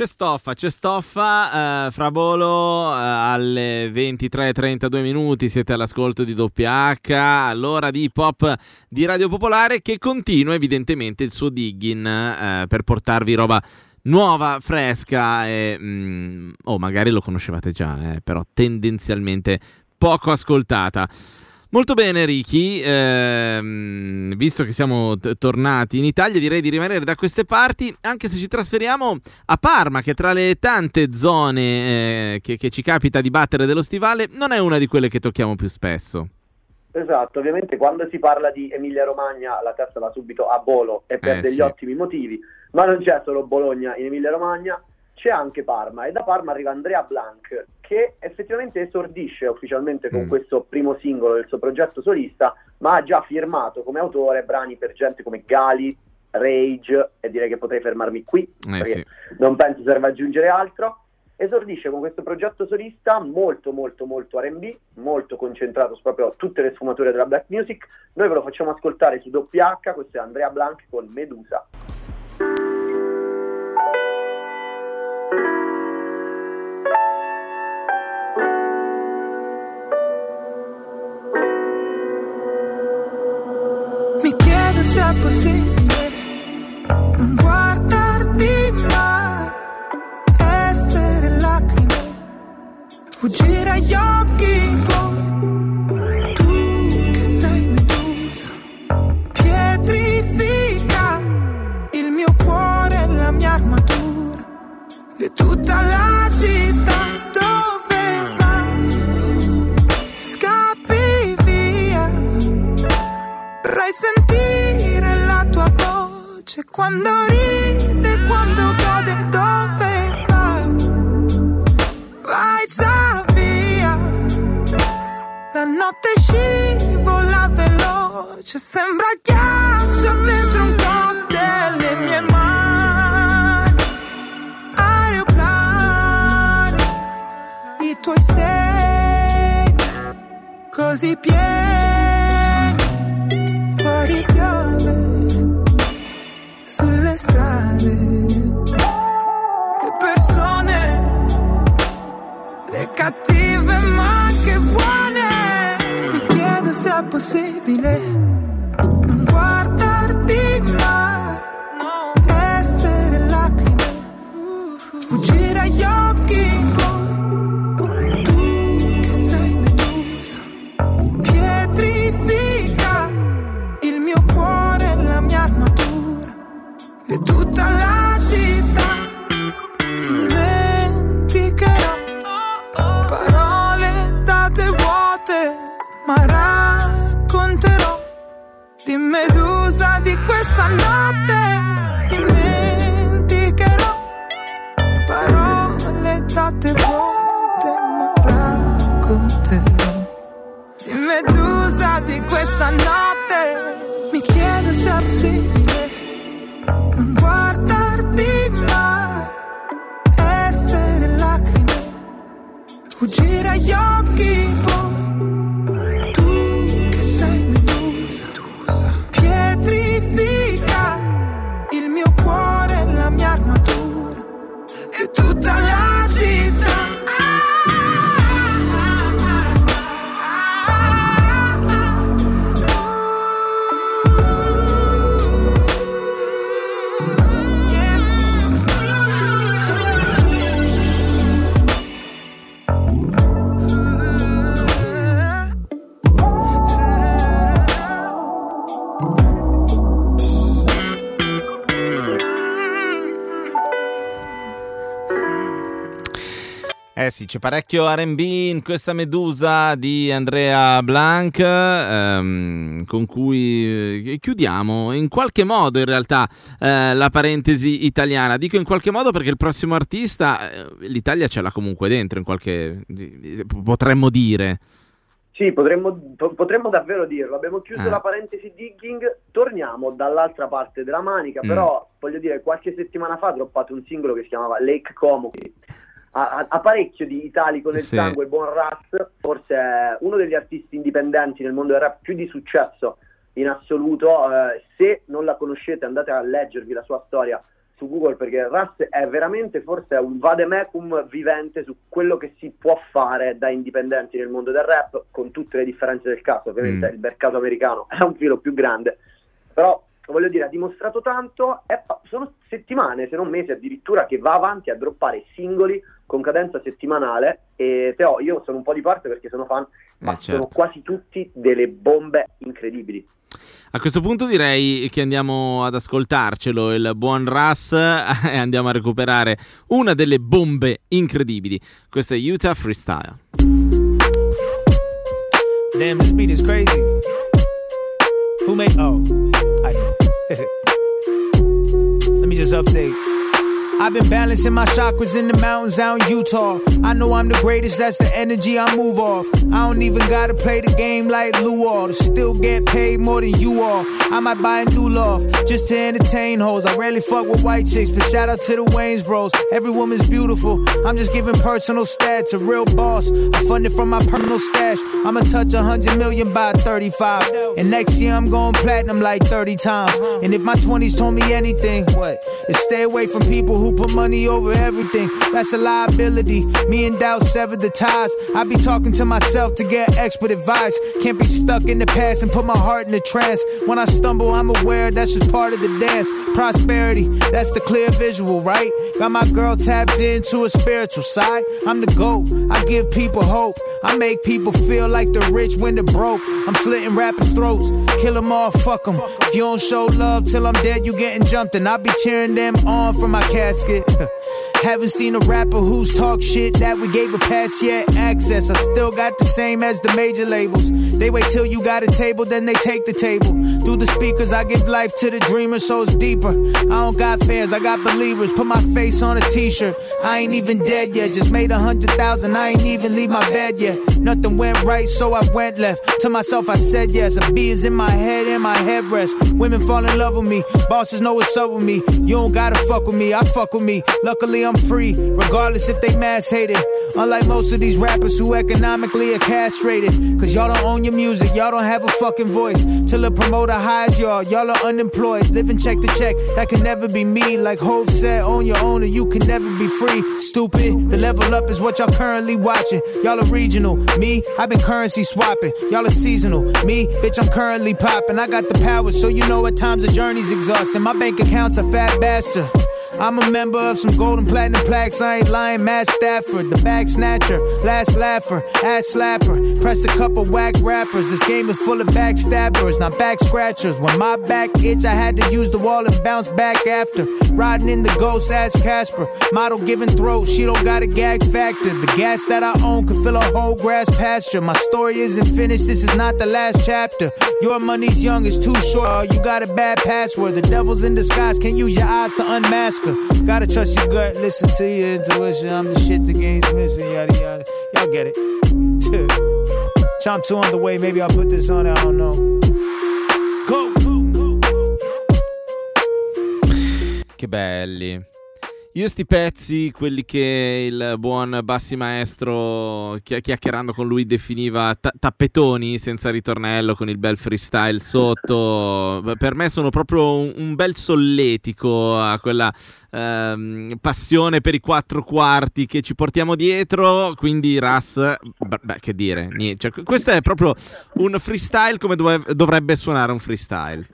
C'è stoffa, c'è stoffa, eh, fra Bolo eh, alle 23.32 minuti siete all'ascolto di WH, l'ora di pop di Radio Popolare che continua evidentemente il suo digging eh, per portarvi roba nuova, fresca e mm, oh, magari lo conoscevate già, eh, però tendenzialmente poco ascoltata. Molto bene Ricky, ehm, visto che siamo t- tornati in Italia direi di rimanere da queste parti, anche se ci trasferiamo a Parma, che tra le tante zone eh, che, che ci capita di battere dello stivale non è una di quelle che tocchiamo più spesso. Esatto, ovviamente quando si parla di Emilia Romagna la testa va subito a Bolo e per Eh, degli sì. ottimi motivi, ma non c'è solo Bologna in Emilia Romagna, c'è anche Parma e da Parma arriva Andrea Blanc che effettivamente esordisce ufficialmente con Mm. questo primo singolo del suo progetto solista, ma ha già firmato come autore brani per gente come Gali, Rage e direi che potrei fermarmi qui Eh perché sì. non penso serva aggiungere altro. Esordisce con questo progetto solista molto molto molto R&B, molto concentrato su proprio tutte le sfumature della black music. Noi ve lo facciamo ascoltare su WH, questo è Andrea Blanc con Medusa. Mi chiedo se possibile non guardarti mai, essere lacrime, fuggire agli occhi tutta la città dove vai? Scappi via. Vorrei sentire la tua voce quando ride quando cade dove vai? Vai già via. La notte scivola veloce sembra così pieni, fuori piove sulle strade. Le persone, le cattive ma che buone. Mi chiedo se è possibile sfuggire agli sì, c'è parecchio RB in questa medusa di Andrea Blanc, ehm, con cui eh, chiudiamo in qualche modo in realtà eh, la parentesi italiana. Dico in qualche modo perché il prossimo artista, eh, l'Italia ce l'ha comunque dentro, in qualche potremmo dire. Sì, potremmo, po- potremmo davvero dirlo. Abbiamo chiuso Eh. la parentesi digging, torniamo dall'altra parte della manica, Mm. però voglio dire, qualche settimana fa ha droppato un singolo che si chiamava Lake Como. Ha, parecchio di italico nel Sì. sangue, buon Ras, forse è uno degli artisti indipendenti nel mondo del rap più di successo in assoluto. Eh, se non la conoscete andate a leggervi la sua storia su Google perché Ras è veramente forse un vademecum vivente su quello che si può fare da indipendenti nel mondo del rap con tutte le differenze del caso ovviamente Mm. il mercato americano (laughs) è un filo più grande però voglio dire ha dimostrato tanto è pa- sono settimane se non mesi addirittura che va avanti a droppare singoli con cadenza settimanale e Teo io sono un po' di parte perché sono fan ma Eh, certo. sono quasi tutti delle bombe incredibili A questo punto direi che andiamo ad ascoltarcelo, il buon Ras, (laughs) e andiamo a recuperare una delle bombe incredibili. Questo è Utah Freestyle. Damn, this beat is crazy. Who made? Oh, I do. (laughs) Let me just update. I've been balancing my chakras in the mountains out in Utah. I know I'm the greatest, that's the energy I move off. I don't even gotta play the game like Lou All to still get paid more than you all. I might buy a new loft just to entertain hoes. I rarely fuck with white chicks, but shout out to the Wayne's bros. Every woman's beautiful. I'm just giving personal stats, a real boss. I fund it from my personal stash. I'ma touch a hundred million by 35. And next year I'm going platinum like 30 times. And if my 20s told me anything, what? Is stay away from people who put money over everything. That's a liability. Me and Doubt severed the ties. I be talking to myself to get expert advice. Can't be stuck in the past and put my heart in a trance. When I stumble, I'm aware that's just part of the dance. Prosperity, that's the clear visual, right? Got my girl tapped into a spiritual side. I'm the GOAT. I give people hope. I make people feel like the rich when they're broke. I'm slitting rappers' throats. Kill them all, fuck them. If you don't show love till I'm dead, you getting jumped. And I be cheering them on for my basket. (laughs) Haven't seen a rapper who's talk shit that we gave a pass yet. Access, I still got the same as the major labels. They wait till you got a table, then they take the table. Through the speakers, I give life to the dreamer, so it's deeper. I don't got fans, I got believers. Put my face on a t-shirt. I ain't even dead yet. Just made a hundred thousand. I ain't even leave my bed yet. Nothing went right, so I went left. To myself, I said yes. A B is in my head and my headrest. Women fall in love with me. Bosses know what's up with me. You don't gotta fuck with me. I fuck with me. Luckily, I'm free, regardless if they mass hate it. Unlike most of these rappers who economically are castrated. Cause y'all don't own your music. Y'all don't have a fucking voice. Till a promoter hires y'all. Y'all are unemployed. Living check to check. That can never be me. Like Hove said, own your own or you can never be free. Stupid. The level up is what y'all currently watching. Y'all are regional. Me, I've been currency swapping. Y'all are seasonal. Me, bitch, I'm currently popping. I got the power, so you know at times the journey's exhausting. My bank account's a fat bastard. I'm a member of some golden platinum plaques. I ain't lying. Matt Stafford, the bag snatcher, last laugher, ass slapper. Pressed a couple whack rappers. This game is full of backstabbers, not back scratchers. When my back itch, I had to use the wall and bounce back after. Riding in the ghost, ass Casper. Model giving throat, she don't got a gag factor. The gas that I own could fill a whole grass pasture. My story isn't finished, this is not the last chapter. Your money's young, it's too short. Oh, you got a bad password. The devil's in disguise, can't use your eyes to unmask her. Gotta trust your gut, listen to your intuition. I'm the shit the game's missing, yada yada. Y'all get it. (laughs) Chomp 2 on the way, maybe I'll put this on, I don't know. Go! Che belli. Io sti pezzi, quelli che il buon Bassi Maestro chi- chiacchierando con lui definiva ta- tappetoni senza ritornello con il bel freestyle sotto, per me sono proprio un, un bel solletico a quella ehm, passione per i quattro quarti che ci portiamo dietro, quindi Ras, beh, che dire, niente. Cioè, questo è proprio un freestyle come dove- dovrebbe suonare un freestyle.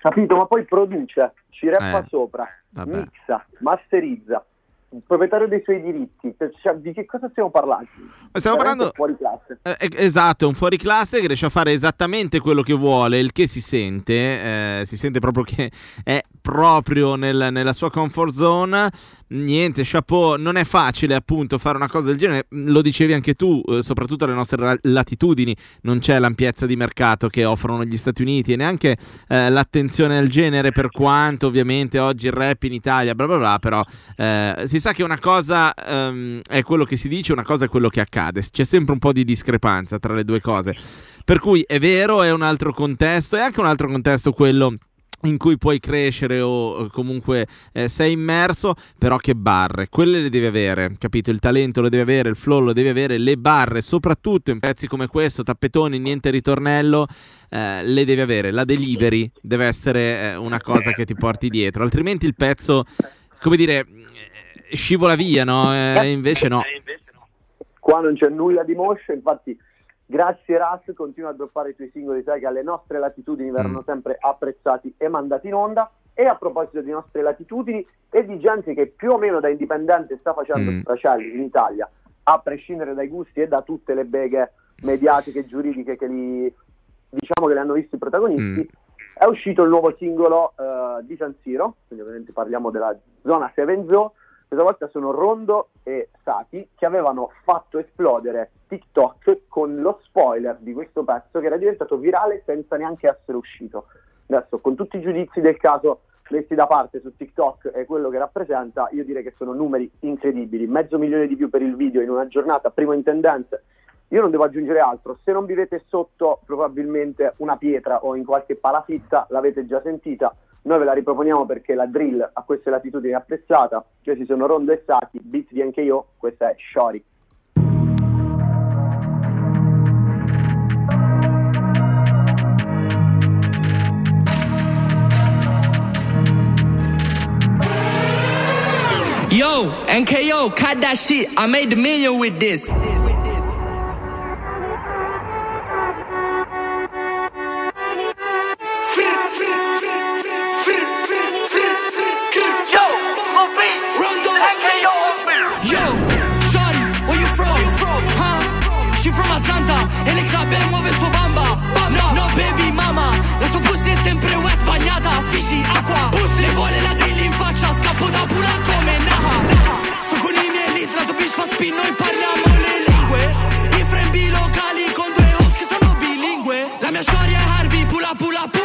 Capito? Ma poi produce, ci rappa Eh, sopra, vabbè. mixa, masterizza, il proprietario dei suoi diritti. Cioè, di che cosa stiamo parlando? stiamo parlando- fuori classe. Eh, eh, esatto, è un fuoriclasse che riesce a fare esattamente quello che vuole, il che si sente, eh, si sente proprio che è proprio nel- nella sua comfort zone. Niente, chapeau, non è facile appunto fare una cosa del genere, lo dicevi anche tu, eh, soprattutto alle nostre latitudini, non c'è l'ampiezza di mercato che offrono gli Stati Uniti e neanche eh, l'attenzione al genere per quanto ovviamente oggi il rap in Italia, bla bla bla, però eh, si sa che una cosa ehm, è quello che si dice, una cosa è quello che accade, c'è sempre un po' di discrepanza tra le due cose. Per cui è vero, è un altro contesto, è anche un altro contesto quello in cui puoi crescere o eh, comunque eh, sei immerso, però che barre, quelle le devi avere, capito? Il talento lo devi avere, il flow lo devi avere, le barre, soprattutto in pezzi come questo, tappetoni, niente ritornello, eh, le devi avere, la delivery deve essere eh, una cosa che ti porti dietro, altrimenti il pezzo, come dire, eh, scivola via, no? Eh, invece no. Qua non c'è nulla di moscio, infatti grazie Ras, continua a droppare i tuoi singoli, sai che alle nostre latitudini verranno Mm. sempre apprezzati e mandati in onda. E a proposito di nostre latitudini e di gente che più o meno da indipendente sta facendo Mm. stracelli in Italia, a prescindere dai gusti e da tutte le beghe mediatiche e giuridiche che li, diciamo che le hanno visto i protagonisti, Mm. è uscito il nuovo singolo eh, di San Siro, quindi ovviamente parliamo della zona Seven Zoo, questa volta sono Rondo e Sati che avevano fatto esplodere TikTok con lo spoiler di questo pezzo che era diventato virale senza neanche essere uscito. Adesso con tutti i giudizi del caso messi da parte su TikTok e quello che rappresenta, io direi che sono numeri incredibili, mezzo milione di view per il video in una giornata, primo in tendenze. Io non devo aggiungere altro, se non vivete sotto probabilmente una pietra o in qualche palafitta, l'avete già sentita, noi ve la riproponiamo perché la drill a queste latitudini è apprezzata, questi sono Rondo e Sati, beat di io, questa è Shori. Yo, NKO, cut that shit. I made a million with this. da pula come Naha. Sto con i miei lead, la tua bitch fa spin, noi parliamo le lingue. I frembi locali con due host che sono bilingue. La mia storia è Harvey, pula pula pula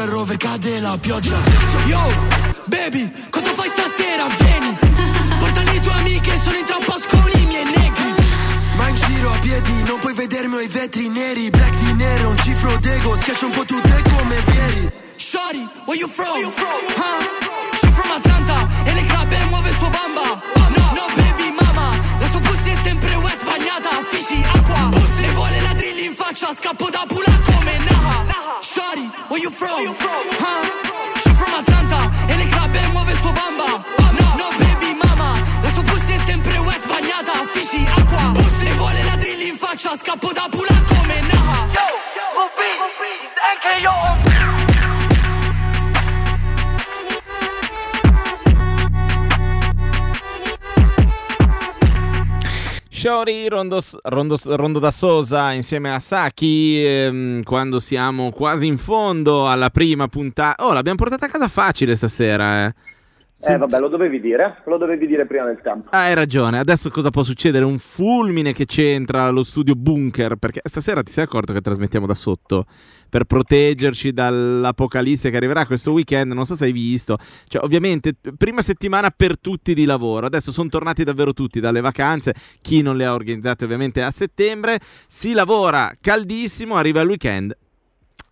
il rover cade la pioggia. Yo, baby, cosa fai stasera? Vieni, porta le tue amiche, sono in troppo con i miei negri. Ma in giro a piedi, non puoi vedermi ho i vetri neri. Black di nero, un cifro d'ego, schiaccia un po' tutte come vieri. Shorty, where you from? Huh? She from Atlanta e nel club e muove il suo bamba. No, no baby mama, la sua pussy è sempre wet, bagnata, fisci, acqua. Le vuole la drill in faccia, scappo da pula come Naha. Shorty, where you from? Huh? She from Atlanta e nel club e muove suo bamba. No, no baby mama, la sua pussy è sempre wet, bagnata, fisci, acqua. Le vuole la drill in faccia, scappo da pula come Naha. Shori Rondo, Rondo- Rondo da Sosa insieme a Saki ehm, quando siamo quasi in fondo alla prima puntata. Oh, l'abbiamo portata a casa facile stasera, eh. Eh vabbè, lo dovevi dire, lo dovevi dire prima del tempo. Ah, hai ragione. Adesso cosa può succedere? Un fulmine che c'entra allo studio bunker. Perché stasera ti sei accorto che trasmettiamo da sotto per proteggerci dall'apocalisse che arriverà questo weekend. Non so se hai visto. Cioè, ovviamente, prima settimana per tutti di lavoro. Adesso sono tornati davvero tutti dalle vacanze. Chi non le ha organizzate, ovviamente, a settembre. Si lavora caldissimo. Arriva il weekend.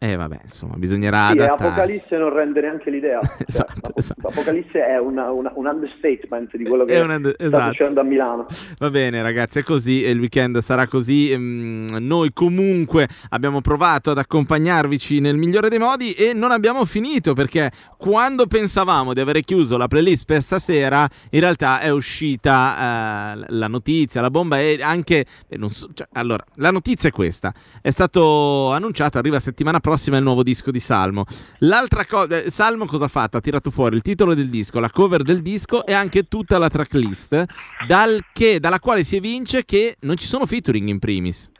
E vabbè, insomma, bisognerà Sì, adattarsi. Apocalisse non rende neanche l'idea. (laughs) Cioè, Esatto, esatto. Apocalisse è una- una- un understatement di quello che È un und- sta esatto. succedendo a Milano. Va bene ragazzi, è così, il weekend sarà così. Ehm, Noi comunque abbiamo provato ad accompagnarvici nel migliore dei modi e non abbiamo finito perché quando pensavamo di avere chiuso la playlist per stasera, in realtà è uscita eh, la notizia, la bomba e anche... eh, so- cioè, allora, la notizia è questa, è stato annunciato, arriva settimana prossima il nuovo disco di Salmo. L'altra cosa, Salmo cosa ha fatto? Ha tirato fuori il titolo del disco, la cover del disco e anche tutta la tracklist, dal che- dalla quale si evince che non ci sono featuring in primis.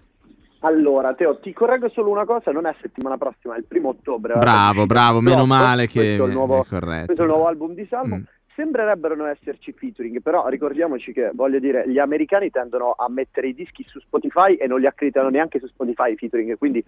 Allora, Teo, ti correggo solo una cosa, non è settimana prossima, è il primo ottobre. Bravo, bravo, meno male che questo è il nuovo, è corretto. questo è il nuovo album di Salmo. Mm. Sembrerebbero non esserci featuring, però ricordiamoci che, voglio dire, gli americani tendono a mettere i dischi su Spotify e non li accreditano neanche su Spotify i featuring, quindi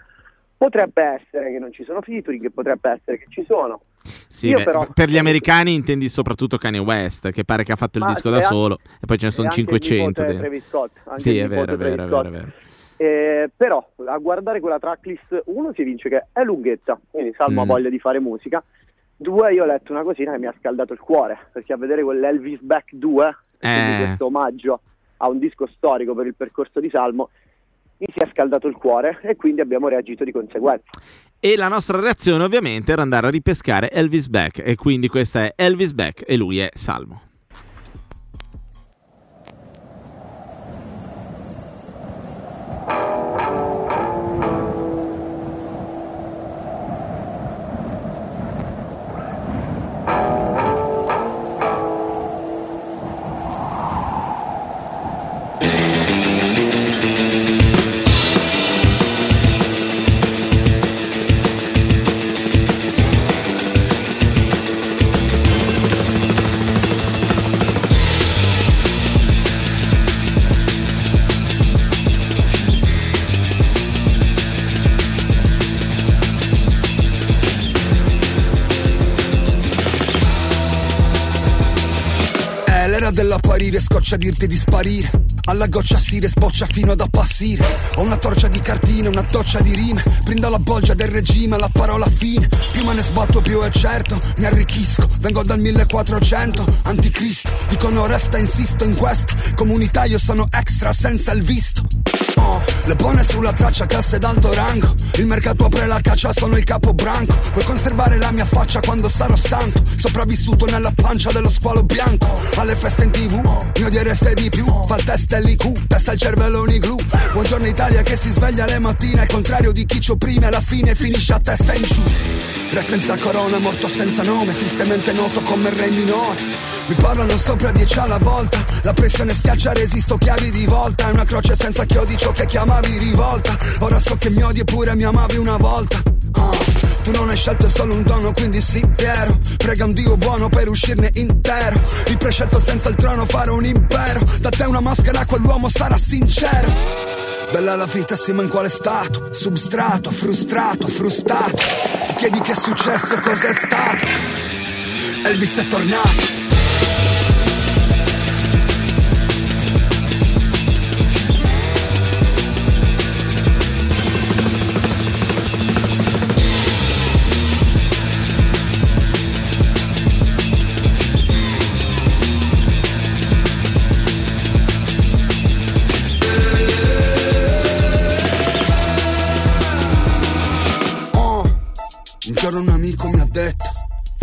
potrebbe essere che non ci sono featuring, potrebbe essere che ci sono. Sì, beh, però- per gli americani intendi soprattutto Kanye West, che pare che ha fatto il Ma disco da anche- solo e poi ce ne sono anche il 500. nipote dentro. Travis Scott, Sì, è vero, è vero, è vero, è vero. Eh, però a guardare quella tracklist, uno si evince che è lunghetta, quindi Salmo ha Mm. voglia di fare musica. Due, io ho letto una cosina che mi ha scaldato il cuore, perché a vedere quell'Elvis Back 2, quindi Eh. questo omaggio a un disco storico per il percorso di Salmo, mi si è scaldato il cuore (laughs) e quindi abbiamo reagito di conseguenza. E la nostra reazione ovviamente era andare a ripescare Elvis Beck e quindi questa è Elvis Beck e lui è Salmo. È l'era dell'apparire, scoccia dirti di sparire. Alla goccia si respoccia fino ad appassire. Ho una torcia di cartine, una doccia di rime. Prendo la bolgia del regime, la parola fine. Più me ne sbatto, più è certo, mi arricchisco. Vengo dal 1400, anticristo. Dicono resta, insisto in questa comunità. Io sono extra senza il visto. Oh, le buone sulla traccia, classe d'alto rango. Il mercato apre la caccia, sono il capo branco. Puoi conservare la mia faccia quando sarò santo. Sopravvissuto nella pancia dello squalo bianco. Alle feste in tv, mi odiereste di più. Fa il test l'IQ, testa il cervello in glue. Buongiorno Italia che si sveglia le mattine. Al contrario di chi ci opprime, alla fine finisce a testa in giù. Re senza corona, morto senza nome, tristemente noto come re minore. Mi parlano sopra dieci alla volta La pressione schiaccia, resisto chiavi di volta È una croce senza chiodi ciò che chiamavi rivolta Ora so che mi odi eppure mi amavi una volta Ah, Tu non hai scelto è solo un dono quindi sì fiero Prega un dio buono per uscirne intero Il prescelto senza il trono fare un impero Da te una maschera quell'uomo sarà sincero Bella la vita, siamo in quale stato? Substrato, frustrato, frustato. Ti chiedi che è successo, cos'è stato? Elvis è tornato.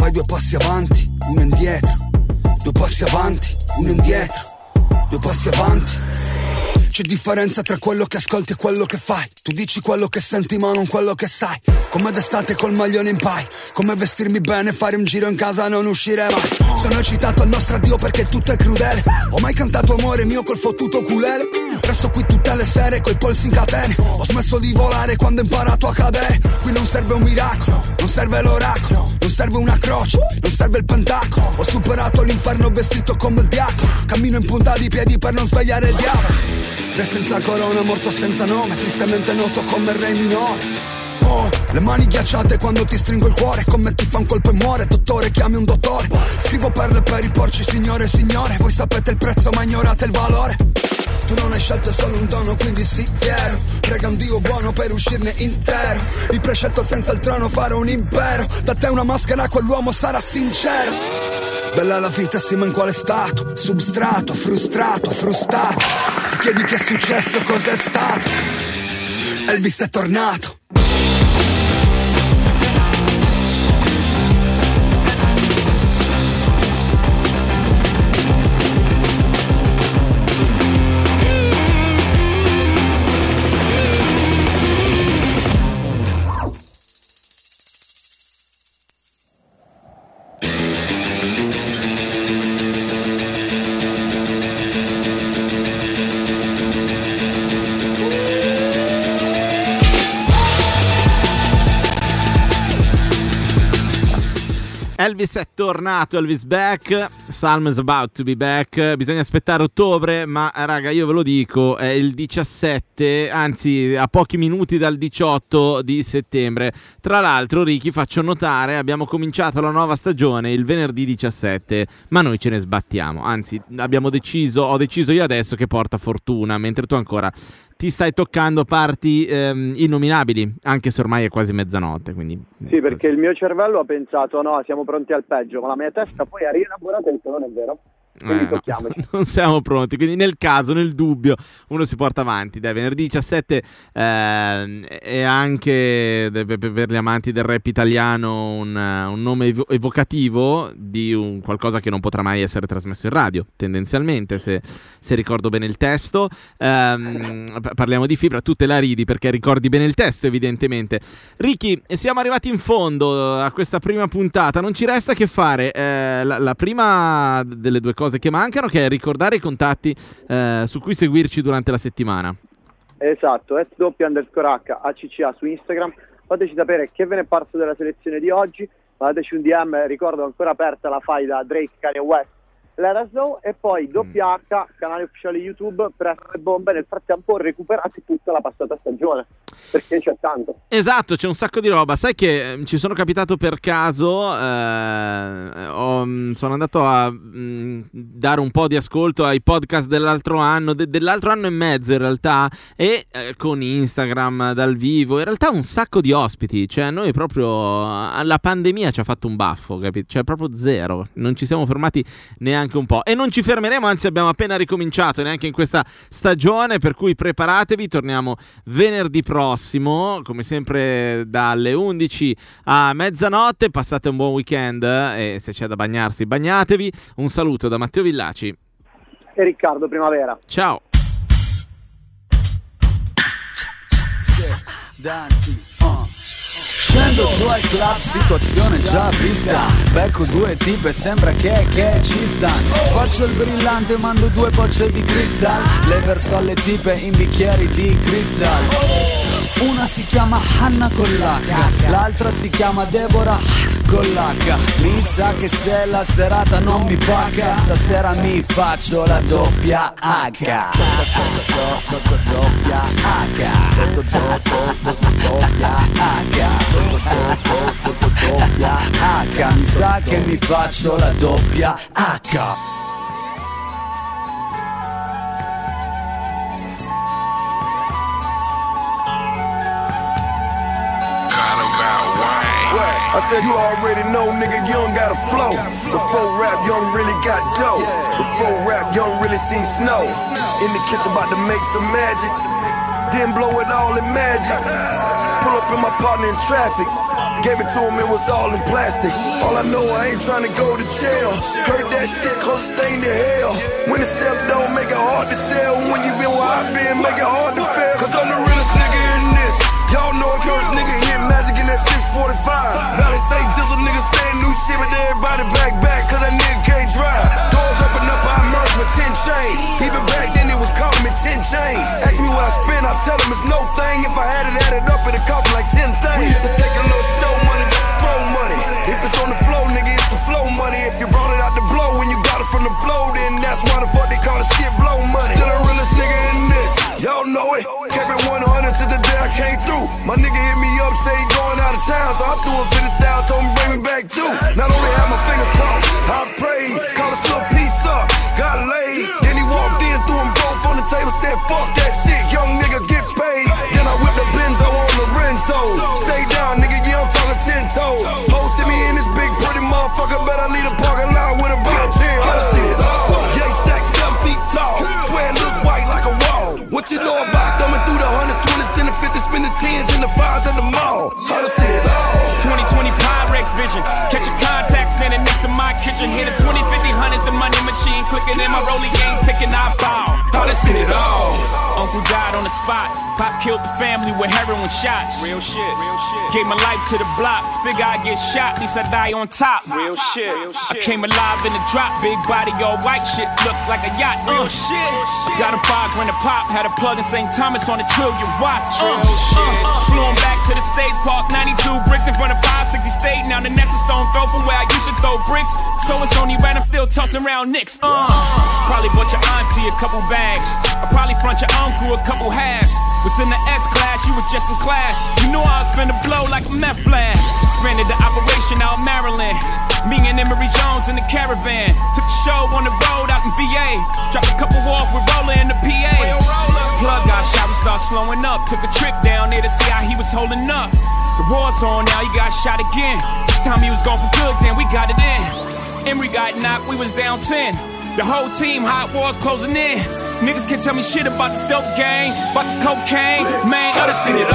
Fai due passi avanti, uno indietro. Due passi avanti, uno indietro. Due passi avanti c'è differenza tra quello che ascolti e quello che fai. Tu dici quello che senti ma non quello che sai. Come d'estate col maglione in pai. Come vestirmi bene, fare un giro in casa non uscire mai. Sono eccitato al nostro addio perché tutto è crudele. Ho mai cantato amore mio col fottuto ukulele. Resto qui tutte le sere coi polsi in catene. Ho smesso di volare quando ho imparato a cadere. Qui non serve un miracolo, non serve l'oracolo, non serve una croce, non serve il pentacolo. Ho superato l'inferno vestito come il diavolo. Cammino in punta di piedi per non svegliare il diavolo. Re senza corona, morto senza nome, tristemente noto come re minore. Oh, le mani ghiacciate quando ti stringo il cuore Come ti fa un colpo e muore, dottore chiami un dottore Scrivo perle per i porci, signore e signore Voi sapete il prezzo ma ignorate il valore Tu non hai scelto solo un dono, quindi sì, fiero Prega un dio buono per uscirne intero. Il prescelto senza il trono fare un impero. Da te una maschera, quell'uomo sarà sincero. Bella la vita, siamo in quale stato? Substrato, frustrato, frustato. Ti chiedi che è successo, cos'è stato? Elvis è tornato Elvis è tornato, Elvis back, Salm is about to be back, bisogna aspettare ottobre, ma raga io ve lo dico, è il 17, anzi a pochi minuti dal 18 di settembre. Tra l'altro Ricky faccio notare, abbiamo cominciato la nuova stagione il venerdì 17, ma noi ce ne sbattiamo, anzi abbiamo deciso, ho deciso io adesso che porta fortuna, mentre tu ancora ti stai toccando parti ehm, innominabili, anche se ormai è quasi mezzanotte, quindi Sì, perché il mio cervello ha pensato no, siamo pronti al peggio, ma la mia testa poi ha rielaborato e detto non è vero. Eh, no, (laughs) non siamo pronti, quindi nel caso, nel dubbio, uno si porta avanti. Dai, venerdì 17 ehm, è anche per gli amanti del rap italiano un, eh, un nome evo- evocativo di un qualcosa che non potrà mai essere trasmesso in radio, tendenzialmente, se, se ricordo bene il testo. Pa- parliamo di fibra, tu te la ridi perché ricordi bene il testo, evidentemente. Ricky, siamo arrivati in fondo a questa prima puntata. Non ci resta che fare eh, la, la prima delle due cose che mancano, che è ricordare i contatti eh, su cui seguirci durante la settimana. Esatto, at doppia underscore H ACCA su Instagram. Fateci sapere che ve ne è parso della selezione di oggi. Mandateci un DM, ricordo ancora aperta la faida Drake Kanye West. Let us know e poi doppia H, canale ufficiale YouTube, presto le bombe. Nel frattempo recuperate tutta la passata stagione perché c'è tanto. Esatto, c'è un sacco di roba. Sai che eh, ci sono capitato per caso. eh, ho- mh, sono andato a mh, dare un po' di ascolto ai podcast dell'altro anno, de- dell'altro anno e mezzo in realtà, e eh, con Instagram dal vivo. In realtà un sacco di ospiti. Cioè, noi proprio. eh, La pandemia ci ha fatto un baffo, capito? Cioè, proprio zero. Non ci siamo fermati neanche un po'. E non ci fermeremo, anzi, abbiamo appena ricominciato neanche in questa stagione. Per cui preparatevi, torniamo venerdì prossimo, come sempre dalle 11 a mezzanotte. Passate un buon weekend eh, e se c'è da bagnarsi, bagnatevi. Un saluto da Matteo Villaci. E Riccardo Primavera. Ciao. Danti, uh. Scendo giù al club, situazione già vista. Becco due tipe, sembra che, che ci stanno Faccio il brillante, mando due bocce di cristal. Le verso alle tipe in bicchieri di cristal una si chiama Hanna con l'H, l'altra si chiama Deborah con l'H. Mi sa che se la serata non mi paga, stasera mi faccio la doppia H. Doppia H. Doppia H. Doppia H. Mi sa che mi faccio la doppia H. I said you already know, nigga, you don't got a flow. Before rap, you don't really got dough. Before rap, you don't really seen snow. In the kitchen, about to make some magic. Then blow it all in magic. Pull up in my partner in traffic. Gave it to him, it was all in plastic. All I know, I ain't trying to go to jail. Heard that shit, close thing to hell. When the step don't make it hard to sell. When you been where I been, make it hard to fail. Cause I'm the realest nigga in this. Y'all know if first nigga hit magic in that 645. Valley say jizzle niggas stand new shit, but everybody back back, cause that nigga can't drive. Doors open up, I merge with 10 chains. Even back then, it was calling me 10 chains. Ask me what I spend, I tell them it's no thing. If I had it added up, it'd cost me like 10 things. We used to take a little show money, just throw money. If it's on the flow, nigga, it's the flow money. If you brought it out the blow, when you got it from the blow, then that's why the fuck they call the shit blow money. Still the realest nigga in this, y'all know it. Kept it 100 to the I came through. My nigga hit me up, say he going out of town, so I threw him 50,000, told him bring me back too. Not only had my fingers crossed, I prayed, called a little piece up, got laid. Then he walked in, threw them both on the table, said fuck that shit, young nigga get paid. Then I whipped the Benzo on the Renzo. Stay down, nigga, yeah, I'm talking ten toes. Posted me in this big pretty motherfucker, bet I leave the parking lot with a blood tear. Yeah, seven feet tall, white like a wall. What you know about thumbing through the hundreds, the fifties, spin the tens and the fives at the mall? How to see it all? 2020 Pyrex vision. Catching contacts standing next to my kitchen. Hit a 20, 50, hundreds, the money machine. Clicking in my rolling game, ticking, I bow. How to see it all? Uncle died on the spot. Pop killed the family with heroin shots. Real shit, real shit. Gave my life to the block. Figure I get shot, at least I die on top. Real shit, real shit. I came alive in the drop. Big body, all white shit. Looked like a yacht. Real shit. I got a five when the pop. Had a plug in St. Thomas on a trillion watts. Uh, uh, him back to the States Park. 92 bricks in front of 560 State. Now the next a stone throw from where I used to throw bricks. So it's only right, I'm still tossing around nicks. Uh, probably bought your auntie a couple bags. I probably front your uncle a couple halves. Was in the S class, you was just in class. You knew I was finna blow like a meth lab. Expanded the operation out Maryland. Me and Emery Jones in the caravan. Took the show on the road out in VA. Dropped a couple off with Roller in the PA. Plug got shot, we start slowing up. Took a trip down there to see how he was holding up. The war's on now, he got shot again. This time he was gone for good, then we got it in. Emery got knocked, we was down 10. The whole team, hot wars closing in. Niggas can't tell me shit about this dope game, about this cocaine. Man, Gotta see it.